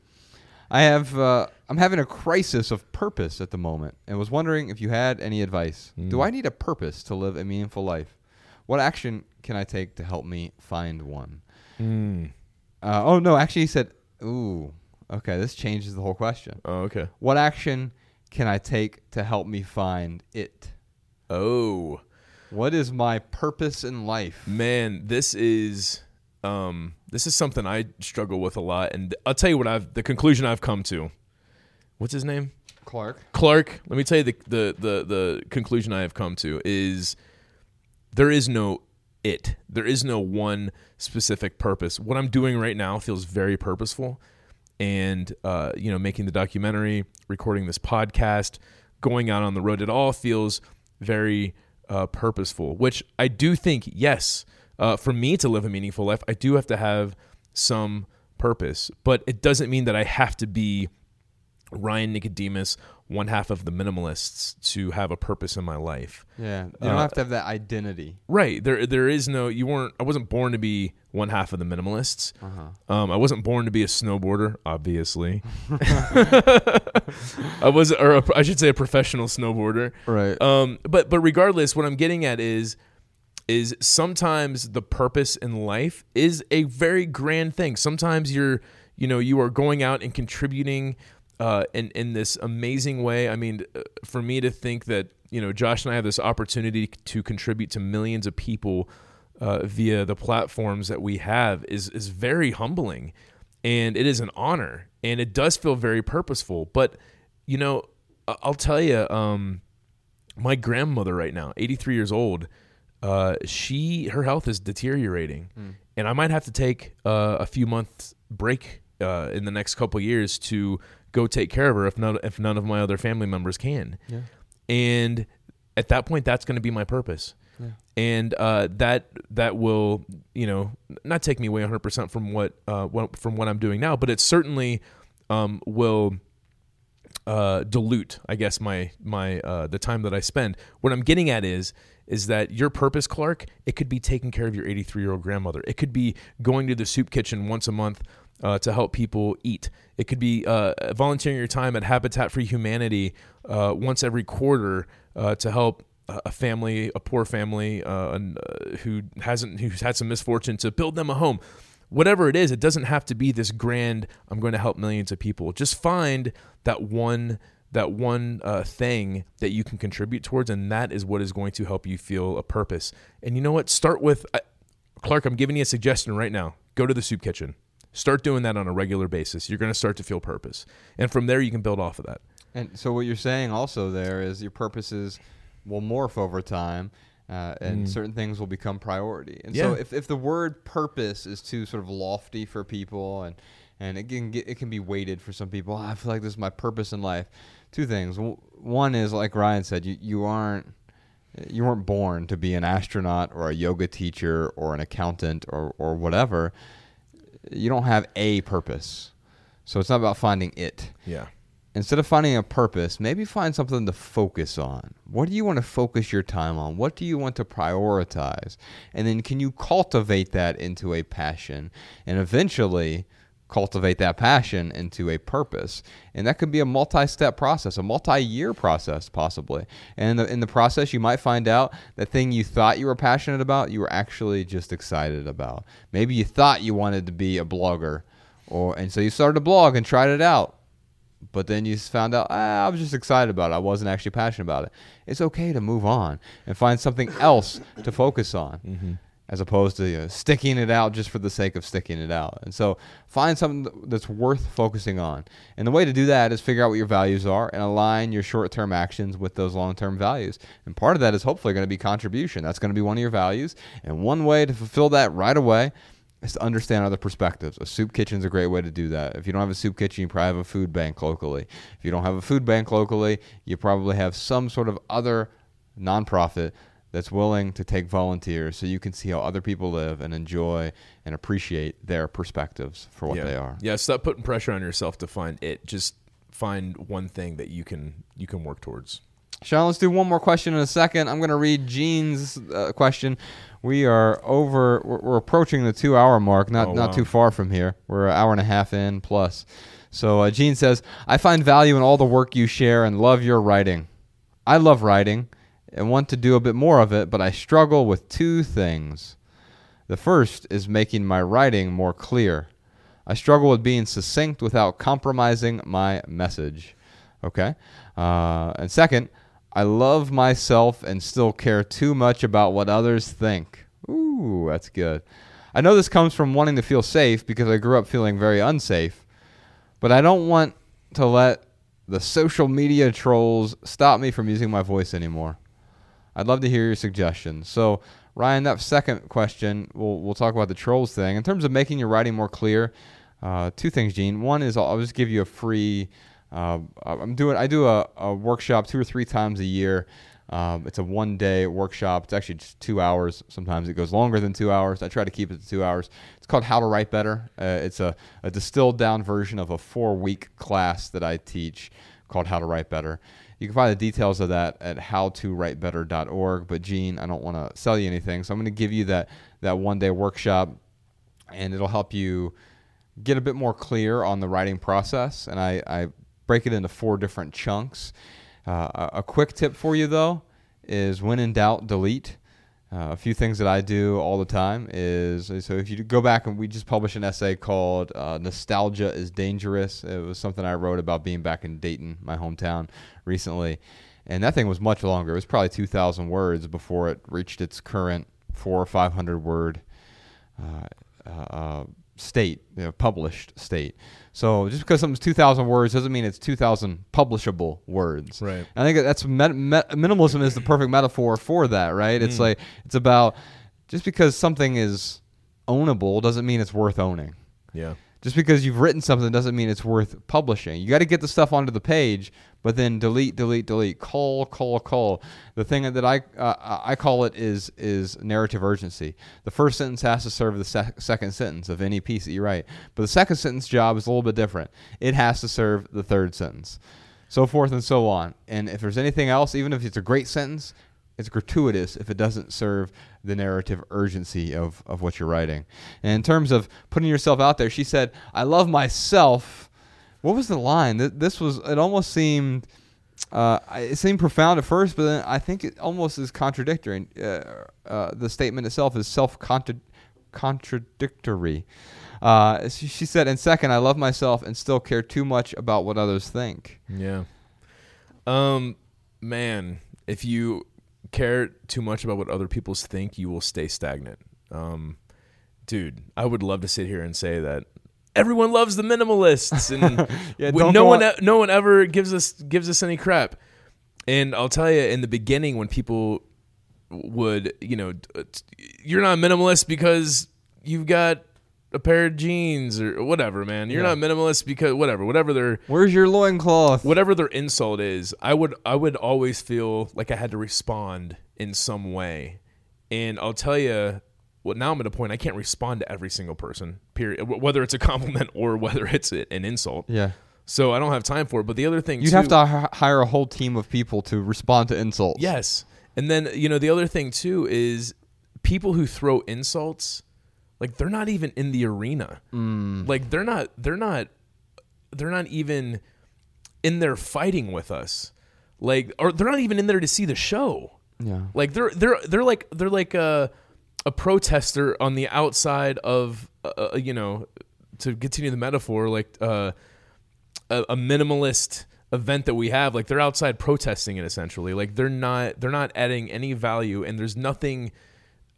I have uh, I'm having a crisis of purpose at the moment, and was wondering if you had any advice. Do I need a purpose to live a meaningful life? What action can I take to help me find one?" Hmm. Uh, oh no, actually, he said, "Ooh, okay, this changes the whole question." Oh, okay. What action can I take to help me find it? Oh. What is my purpose in life? Man, this is um this is something I struggle with a lot and I'll tell you what I've the conclusion I've come to. What's his name? Clark. Clark, let me tell you the the the, the conclusion I have come to is there is no it. There is no one specific purpose. What I'm doing right now feels very purposeful. And uh, you know, making the documentary, recording this podcast, going out on the road, it all feels very uh, purposeful. Which I do think, yes, uh, for me to live a meaningful life, I do have to have some purpose. But it doesn't mean that I have to be Ryan Nicodemus, one half of the minimalists, to have a purpose in my life. Yeah, you don't Uh, have to have that identity. Right. There there is no you weren't I wasn't born to be one half of the minimalists. Um, I wasn't born to be a snowboarder, obviously. I was or a, I should say a professional snowboarder. Right. Um, but but regardless, what I'm getting at is is sometimes the purpose in life is a very grand thing. Sometimes you're you know you are going out and contributing uh, in in this amazing way. I mean, uh, for me to think that you know Josh and I have this opportunity to contribute to millions of people uh, via the platforms that we have is is very humbling, and it is an honor, and it does feel very purposeful. But you know, I'll tell you, um, my grandmother right now, 83 years old, uh, she her health is deteriorating, and I might have to take uh, a few months break uh, in the next couple years to go take care of her if none if none of my other family members can. Yeah. And at that point, that's going to be my purpose. And uh, that that will you know not take me away 100 percent from what, uh, what from what I'm doing now, but it certainly um, will uh, dilute, I guess, my my uh, the time that I spend. What I'm getting at is is that your purpose, Clark, it could be taking care of your 83 year old grandmother. It could be going to the soup kitchen once a month uh, to help people eat. It could be uh, volunteering your time at Habitat for Humanity uh, once every quarter uh, to help a family, a poor family, uh, uh, who hasn't who's had some misfortune to build them a home whatever it is, it doesn't have to be this grand. I'm going to help millions of people. Just find that one that one thing that you can contribute towards, and that is what is going to help you feel a purpose. And you know what? Start with Clark. I'm giving you a suggestion right now. Go to the soup kitchen. Start doing that on a regular basis. You're going to start to feel purpose, and from there you can build off of that. And so what you're saying also there is your purposes will morph over time, uh, and certain things will become priority. And so if, if the word purpose is too sort of lofty for people, and and it can get, it can be weighted for some people. "Ah, I feel like this is my purpose in life. Two things. One is like Ryan said, you you aren't you weren't born to be an astronaut or a yoga teacher or an accountant or or whatever. You don't have a purpose. So it's not about finding it Yeah. instead of finding a purpose, maybe find something to focus on. What do you want to focus your time on? What do you want to prioritize? And then can you cultivate that into a passion and eventually cultivate that passion into a purpose? And that could be a multi-step process, a multi-year process possibly. And in the, in the process you might find out the thing you thought you were passionate about, you were actually just excited about. Maybe you thought you wanted to be a blogger or and so you started a blog and tried it out but then you found out ah, I was just excited about it. I wasn't actually passionate about it. It's okay to move on and find something else to focus on. As opposed to you know, sticking it out just for the sake of sticking it out. And so find something that's worth focusing on. And the way to do that is figure out what your values are and align your short term actions with those long term values. And part of that is hopefully going to be contribution. That's going to be one of your values. And one way to fulfill that right away is to understand other perspectives. A soup kitchen is a great way to do that. If you don't have a soup kitchen, you probably have a food bank locally. If you don't have a food bank locally, you probably have some sort of other nonprofit that's willing to take volunteers so you can see how other people live and enjoy and appreciate their perspectives for what yeah. they are. Yeah, stop putting pressure on yourself to find it. Just find one thing that you can you can work towards. Sean, let's do one more question in a second. I'm going to read Gene's uh, question. We are over. We're, we're approaching the two-hour mark. Not Oh, not wow. too far from here. We're an hour and a half in plus. So uh, Gene says, "I find value in all the work you share and love your writing. I love writing and want to do a bit more of it, but I struggle with two things. The first is making my writing more clear. I struggle with being succinct without compromising my message. Okay. Uh, and second, I love myself and still care too much about what others think. Ooh, that's good. I know this comes from wanting to feel safe because I grew up feeling very unsafe, but I don't want to let the social media trolls stop me from using my voice anymore. I'd love to hear your suggestions. So, Ryan, that second question, we'll we'll talk about the trolls thing. In terms of making your writing more clear, uh, two things, Gene. One is I'll, I'll just give you a free. Uh, I'm doing. I do a, a workshop two or three times a year. Um, it's a one day workshop. It's actually just two hours. Sometimes it goes longer than two hours. I try to keep it to two hours. It's called How to Write Better. Uh, it's a, a distilled down version of a four week class that I teach called How to Write Better. You can find the details of that at howtowritebetter.org. But Gene, I don't want to sell you anything, so I'm going to give you that that one day workshop, and it'll help you get a bit more clear on the writing process. And I, I break it into four different chunks. Uh, a, a quick tip for you though is when in doubt, delete. Uh, a few things that I do all the time is so if you go back and we just published an essay called uh, "Nostalgia is Dangerous." It was something I wrote about being back in Dayton, my hometown, recently, and that thing was much longer. It was probably two thousand words before it reached its current four or five hundred word uh, uh, state, you know, published state. So just because something's 2,000 words doesn't mean it's 2,000 publishable words. Right. I think that's met, met, minimalism is the perfect metaphor for that, right? It's hmm. like it's about just because something is ownable doesn't mean it's worth owning. Yeah. Just because you've written something doesn't mean it's worth publishing. You got to get the stuff onto the page, but then delete, delete, delete, call, call, call. The thing that I uh, I call it is is narrative urgency. The first sentence has to serve the sec- second sentence of any piece that you write, but the second sentence job is a little bit different. It has to serve the third sentence, so forth and so on. And if there's anything else, even if it's a great sentence, it's gratuitous if it doesn't serve the narrative urgency of, of what you're writing. And in terms of putting yourself out there, she said, I love myself. What was the line? Th- This was, it almost seemed, uh, it seemed profound at first, but then I think it almost is contradictory. Uh, uh, the statement itself is self contradictory. Uh, she, she said, and second, I love myself and still care too much about what others think. Yeah. Um, man, if you care too much about what other people think, you will stay stagnant. Um, dude, I would love to sit here and say that everyone loves the minimalists, and Yeah, no one, on- no one ever gives us gives us any crap. And I'll tell you, in the beginning, when people would, you know, you're not a minimalist because you've got a pair of jeans or whatever, man. You're Yeah. not minimalist because whatever, whatever their Where's your loincloth? whatever their insult is, I would I would always feel like I had to respond in some way. And I'll tell you, well, now I'm at a point I can't respond to every single person. Period. Whether it's a compliment or whether it's an insult. Yeah. So I don't have time for it. But the other thing You'd too, have to h- hire a whole team of people to respond to insults. Yes. And then, you know, the other thing too is people who throw insults, like they're not even in the arena. Mm. Like they're not they're not they're not even in there fighting with us. Like or they're not even in there to see the show. Yeah. Like they're they're they're like they're like a a protester on the outside of uh, uh, you know to continue the metaphor like uh, a, a minimalist event that we have like they're outside protesting it essentially like they're not they're not adding any value and there's nothing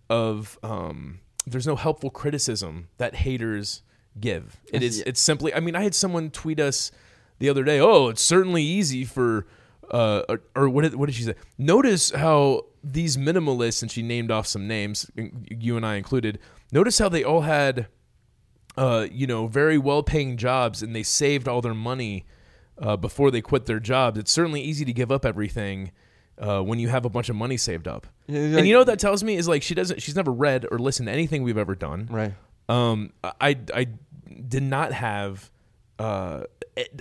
of um, there's no helpful criticism that haters give. It is it's simply. I mean, I had someone tweet us the other day. Oh, it's certainly easy for. Uh, or, or what did what did she say? Notice how these minimalists, and she named off some names, you and I included. Notice how they all had, uh, you know, very well-paying jobs, and they saved all their money uh, before they quit their jobs. It's certainly easy to give up everything uh, when you have a bunch of money saved up. Yeah, and you know what that tells me is like she doesn't. She's never read or listened to anything we've ever done. Right. Um, I I did not have uh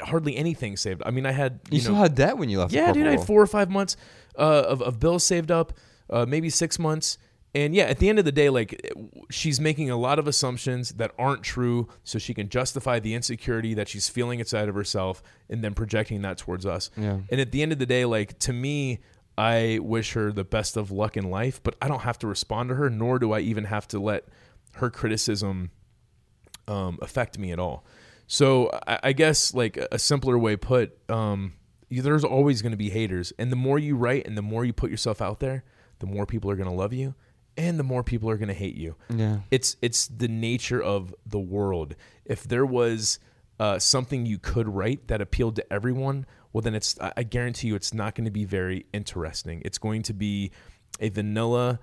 hardly anything saved. I mean, I had You, you, still know, had debt when you left. the yeah, dude, I had four or five months uh, of of bills saved up, uh, maybe six months. And yeah, at the end of the day, like she's making a lot of assumptions that aren't true, so she can justify the insecurity that she's feeling inside of herself, and then projecting that towards us. Yeah. And at the end of the day, like to me, I wish her the best of luck in life, but I don't have to respond to her, nor do I even have to let her criticism um, affect me at all. So I, I guess like a simpler way put, um, you- there's always going to be haters, and the more you write and the more you put yourself out there, the more people are going to love you, and the more people are going to hate you. Yeah. It's it's the nature of the world. If there was uh, something you could write that appealed to everyone, well, then it's I I guarantee you it's not going to be very interesting. It's going to be a vanilla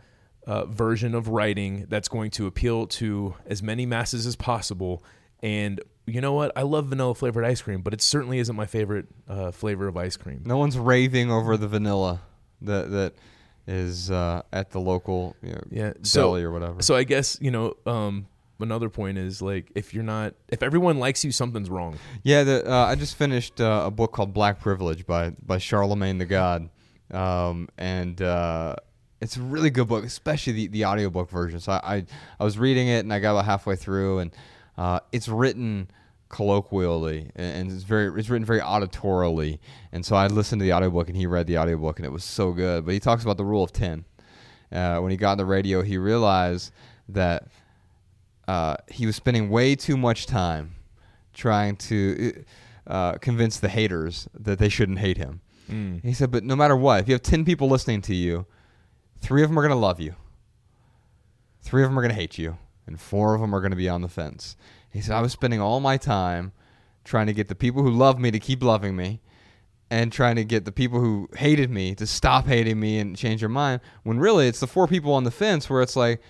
uh, version of writing that's going to appeal to as many masses as possible. And you know what? I love vanilla flavored ice cream, but it certainly isn't my favorite uh, flavor of ice cream. No one's raving over the vanilla that that is uh, at the local you know, Yeah, so- deli or whatever. So I guess you know um, another point is like if you're not if everyone likes you, something's wrong. Yeah, the, uh, I just finished uh, a book called Black Privilege by by Charlamagne tha God, um, and uh, it's a really good book, especially the the audiobook version. So I, I I was reading it and I got about halfway through, and uh, it's written colloquially and it's very it's written very auditorily. And so i listened to the audiobook and he read the audiobook and it was so good. But he talks about the rule of 10 uh, when he got on the radio he realized that uh, he was spending way too much time trying to uh, convince the haters that they shouldn't hate him. He said, but no matter what, if you have 10 people listening to you, three of them are going to love you, three of them are going to hate you, and four of them are going to be on the fence. He said, I was spending all my time trying to get the people who love me to keep loving me and trying to get the people who hated me to stop hating me and change their mind when really it's the four people on the fence where it's like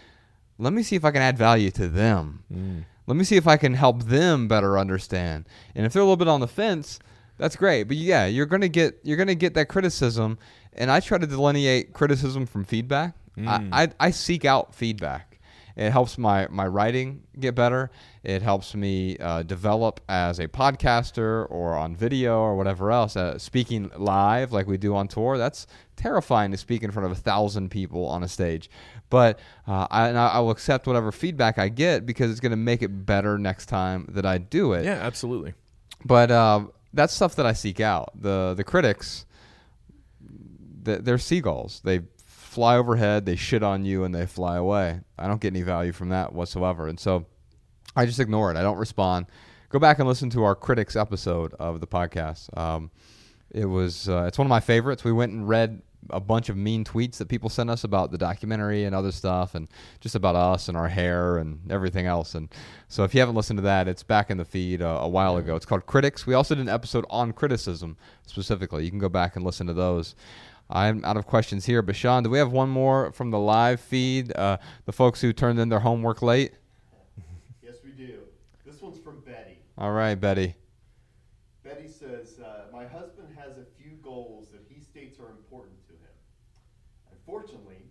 let me see if I can add value to them. Mm. Let me see if I can help them better understand. And if they're a little bit on the fence, that's great. But yeah, you're gonna get you're gonna get that criticism. And I try to delineate criticism from feedback. I, mm. I I seek out feedback. It helps my my writing get better. It helps me uh, develop as a podcaster or on video or whatever else. Uh, speaking live like we do on tour, that's terrifying to speak in front of a thousand people on a stage. But uh, I, and I I will accept whatever feedback I get because it's going to make it better next time that I do it. Yeah, absolutely. But uh, that's stuff that I seek out. The the critics, they're seagulls. They fly overhead, they shit on you, and they fly away. I don't get any value from that whatsoever, and so I just ignore it. I don't respond. Go back and listen to our critics episode of the podcast. Um, it was uh, it's one of my favorites. We went and read a bunch of mean tweets that people sent us about the documentary and other stuff, and just about us and our hair and everything else. And so, if you haven't listened to that, it's back in the feed uh, a while ago. It's called Critics. We also did an episode on criticism specifically. You can go back and listen to those. I'm out of questions here, but Sean, do we have one more from the live feed? Uh, the folks who turned in their homework late. Yes, we do. This one's from Betty. All right, Betty. Betty says, uh, My husband has a few goals that he states are important to him. Unfortunately,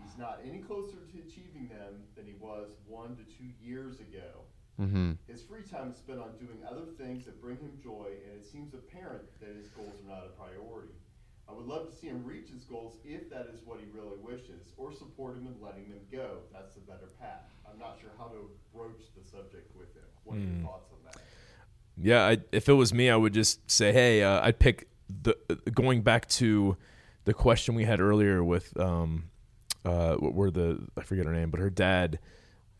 he's not any closer to achieving them than he was one to two years ago. Mm-hmm. His free time is spent on doing other things that bring him joy, and it seems apparent that his goals are not a priority. I would love to see him reach his goals if that is what he really wishes, or support him in letting them go. That's the better path. I'm not sure how to broach the subject with him. What are your thoughts on that? Yeah, I, if it was me, I would just say, hey, uh, I'd pick the going back to the question we had earlier with um, uh, what were the I forget her name, but her dad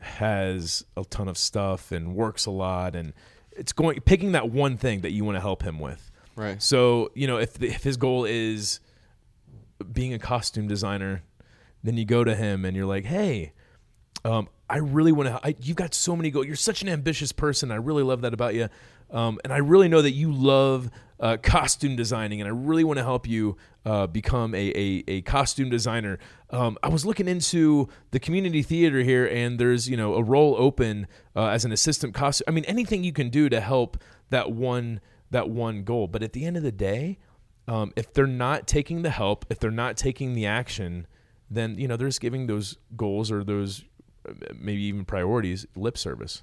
has a ton of stuff and works a lot, and it's going picking that one thing that you want to help him with. Right. So you know, if the, if his goal is being a costume designer, then you go to him and you're like, hey, Um, I really want to. You've got so many goals. You're such an ambitious person. I really love that about you. Um, and I really know that you love uh, costume designing, and I really want to help you uh, become a, a, a costume designer. Um, I was looking into the community theater here, and there's you know a role open uh, as an assistant costume. I mean, anything you can do to help that one that one goal. But at the end of the day, um, if they're not taking the help, if they're not taking the action, then you know they're just giving those goals or those uh, maybe even priorities lip service.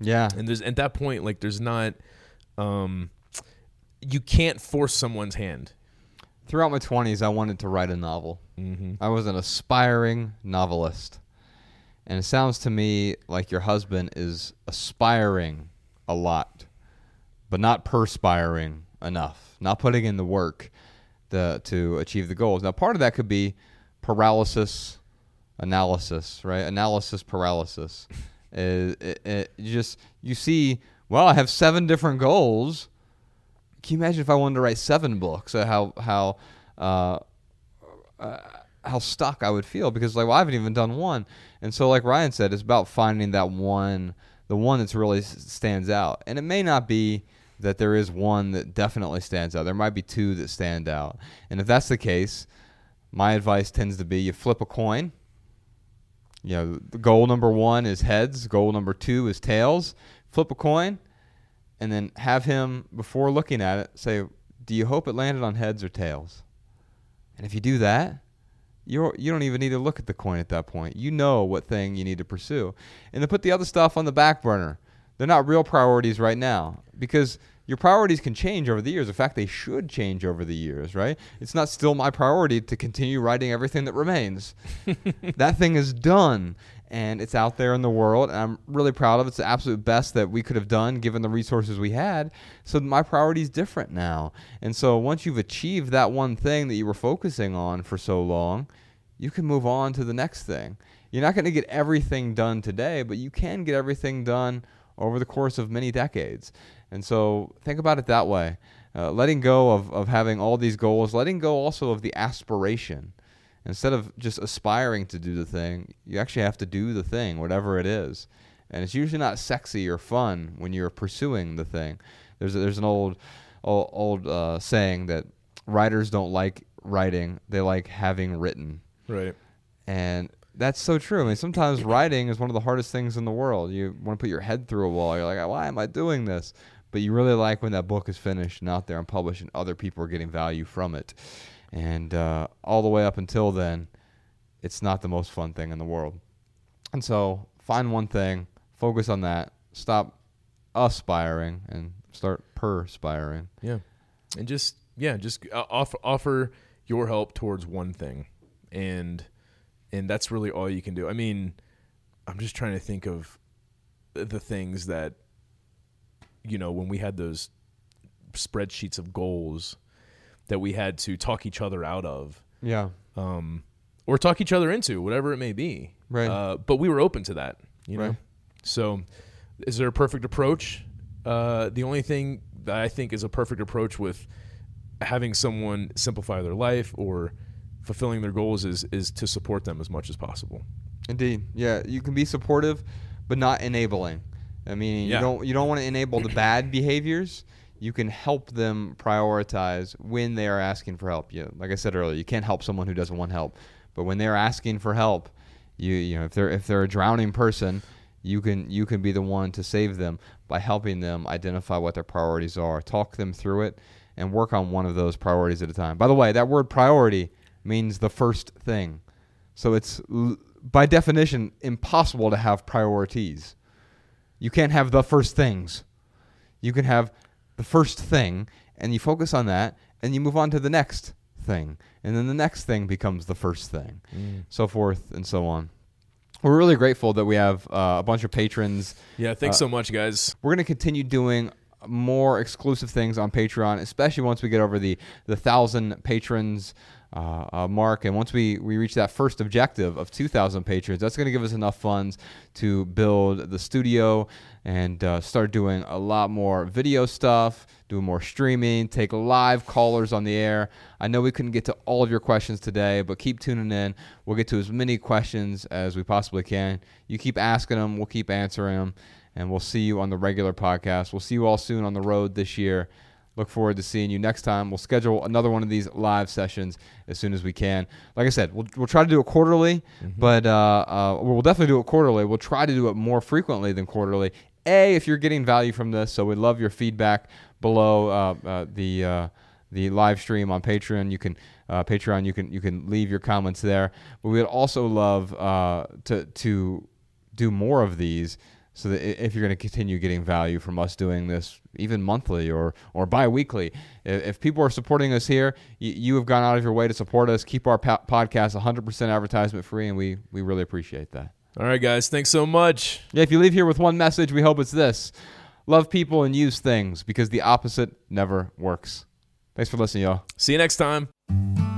Yeah. And there's at that point, like there's not, um, you can't force someone's hand. Throughout my 20s, I wanted to write a novel. Mm-hmm. I was an aspiring novelist. And it sounds to me like your husband is aspiring a lot, but not perspiring enough, not putting in the work the, to achieve the goals. Now, part of that could be paralysis analysis, right? Analysis paralysis. It, it, it- you just you see, well, I have seven different goals. Can you imagine if I wanted to write seven books? Uh, how how uh, uh, how stuck I would feel because like well I haven't even done one, and so like Ryan said, it's about finding that one, the one that's really stands out, and it may not be that there is one that definitely stands out. There might be two that stand out, and if that's the case, my advice tends to be you flip a coin. You know, goal number one is heads. Goal number two is tails. Flip a coin, and then have him before looking at it say, "Do you hope it landed on heads or tails?" And if you do that, you're, you don't even need to look at the coin at that point. You know what thing you need to pursue, and then put the other stuff on the back burner. They're not real priorities right now because your priorities can change over the years. In fact, they should change over the years, right? It's not still my priority to continue writing everything that remains. that thing is done and it's out there in the world and I'm really proud of it. It's the absolute best that we could have done given the resources we had. So my priority is different now. And so once you've achieved that one thing that you were focusing on for so long, you can move on to the next thing. You're not going to get everything done today, but you can get everything done over the course of many decades. And so think about it that way. Uh, letting go of, of having all these goals, letting go also of the aspiration. Instead of just aspiring to do the thing, you actually have to do the thing, whatever it is. And it's usually not sexy or fun when you're pursuing the thing. There's a, there's an old old, old uh, saying that writers don't like writing; they like having written. Right. And that's so true. I mean, sometimes writing is one of the hardest things in the world. You want to put your head through a wall. You're like, why am I doing this? But you really like when that book is finished and out there and published, and other people are getting value from it. And uh, all the way up until then, it's not the most fun thing in the world. And so find one thing, focus on that, stop aspiring, and start perspiring. Yeah. And just yeah, just uh, offer offer your help towards one thing, and and that's really all you can do. I mean, I'm just trying to think of the things that you know when we had those spreadsheets of goals that we had to talk each other out of Yeah. um, or talk each other into, whatever it may be. Right. Uh, but we were open to that, you know. Right. So, is there a perfect approach? Uh, the only thing that I think is a perfect approach with having someone simplify their life or fulfilling their goals is is to support them as much as possible. Indeed. Yeah, you can be supportive, but not enabling. I mean, Yeah. you don't you don't want to enable the bad behaviors. You can help them prioritize when they are asking for help. You, like I said earlier, you can't help someone who doesn't want help. But when they're asking for help, you you know if they're if they're a drowning person, you can you can be the one to save them by helping them identify what their priorities are, talk them through it, and work on one of those priorities at a time. By the way, that word priority means the first thing. So it's l- by definition impossible to have priorities. You can't have the first things. You can have the first thing and you focus on that and you move on to the next thing. And then the next thing becomes the first thing. So forth and so on. We're really grateful that we have uh, a bunch of patrons Yeah, thanks so much, guys. we're going to continue doing more exclusive things on Patreon, especially once we get over the the thousand patrons uh, uh, mark. And once we, we reach that first objective of 2,000 patrons, that's going to give us enough funds to build the studio and uh, start doing a lot more video stuff, doing more streaming, take live callers on the air. I know we couldn't get to all of your questions today, but keep tuning in. We'll get to as many questions as we possibly can. You keep asking them, we'll keep answering them, and we'll see you on the regular podcast. We'll see you all soon on the road this year. Look forward to seeing you next time. We'll schedule another one of these live sessions as soon as we can. Like I said, we'll, we'll try to do it quarterly, but uh, uh, we'll definitely do it quarterly. We'll try to do it more frequently than quarterly. A, if you're getting value from this, so we'd love your feedback below uh, uh, the uh, the live stream on Patreon. You can uh, Patreon. You can you can leave your comments there. But we'd also love uh, to to do more of these so that if you're going to continue getting value from us doing this even monthly or or bi-weekly if, if people are supporting us here you, you have gone out of your way to support us keep our po- podcast 100% advertisement free and we we really appreciate that All right, guys. Thanks so much. yeah if you leave here with one message we hope it's this love people and use things because the opposite never works thanks for listening y'all See you next time.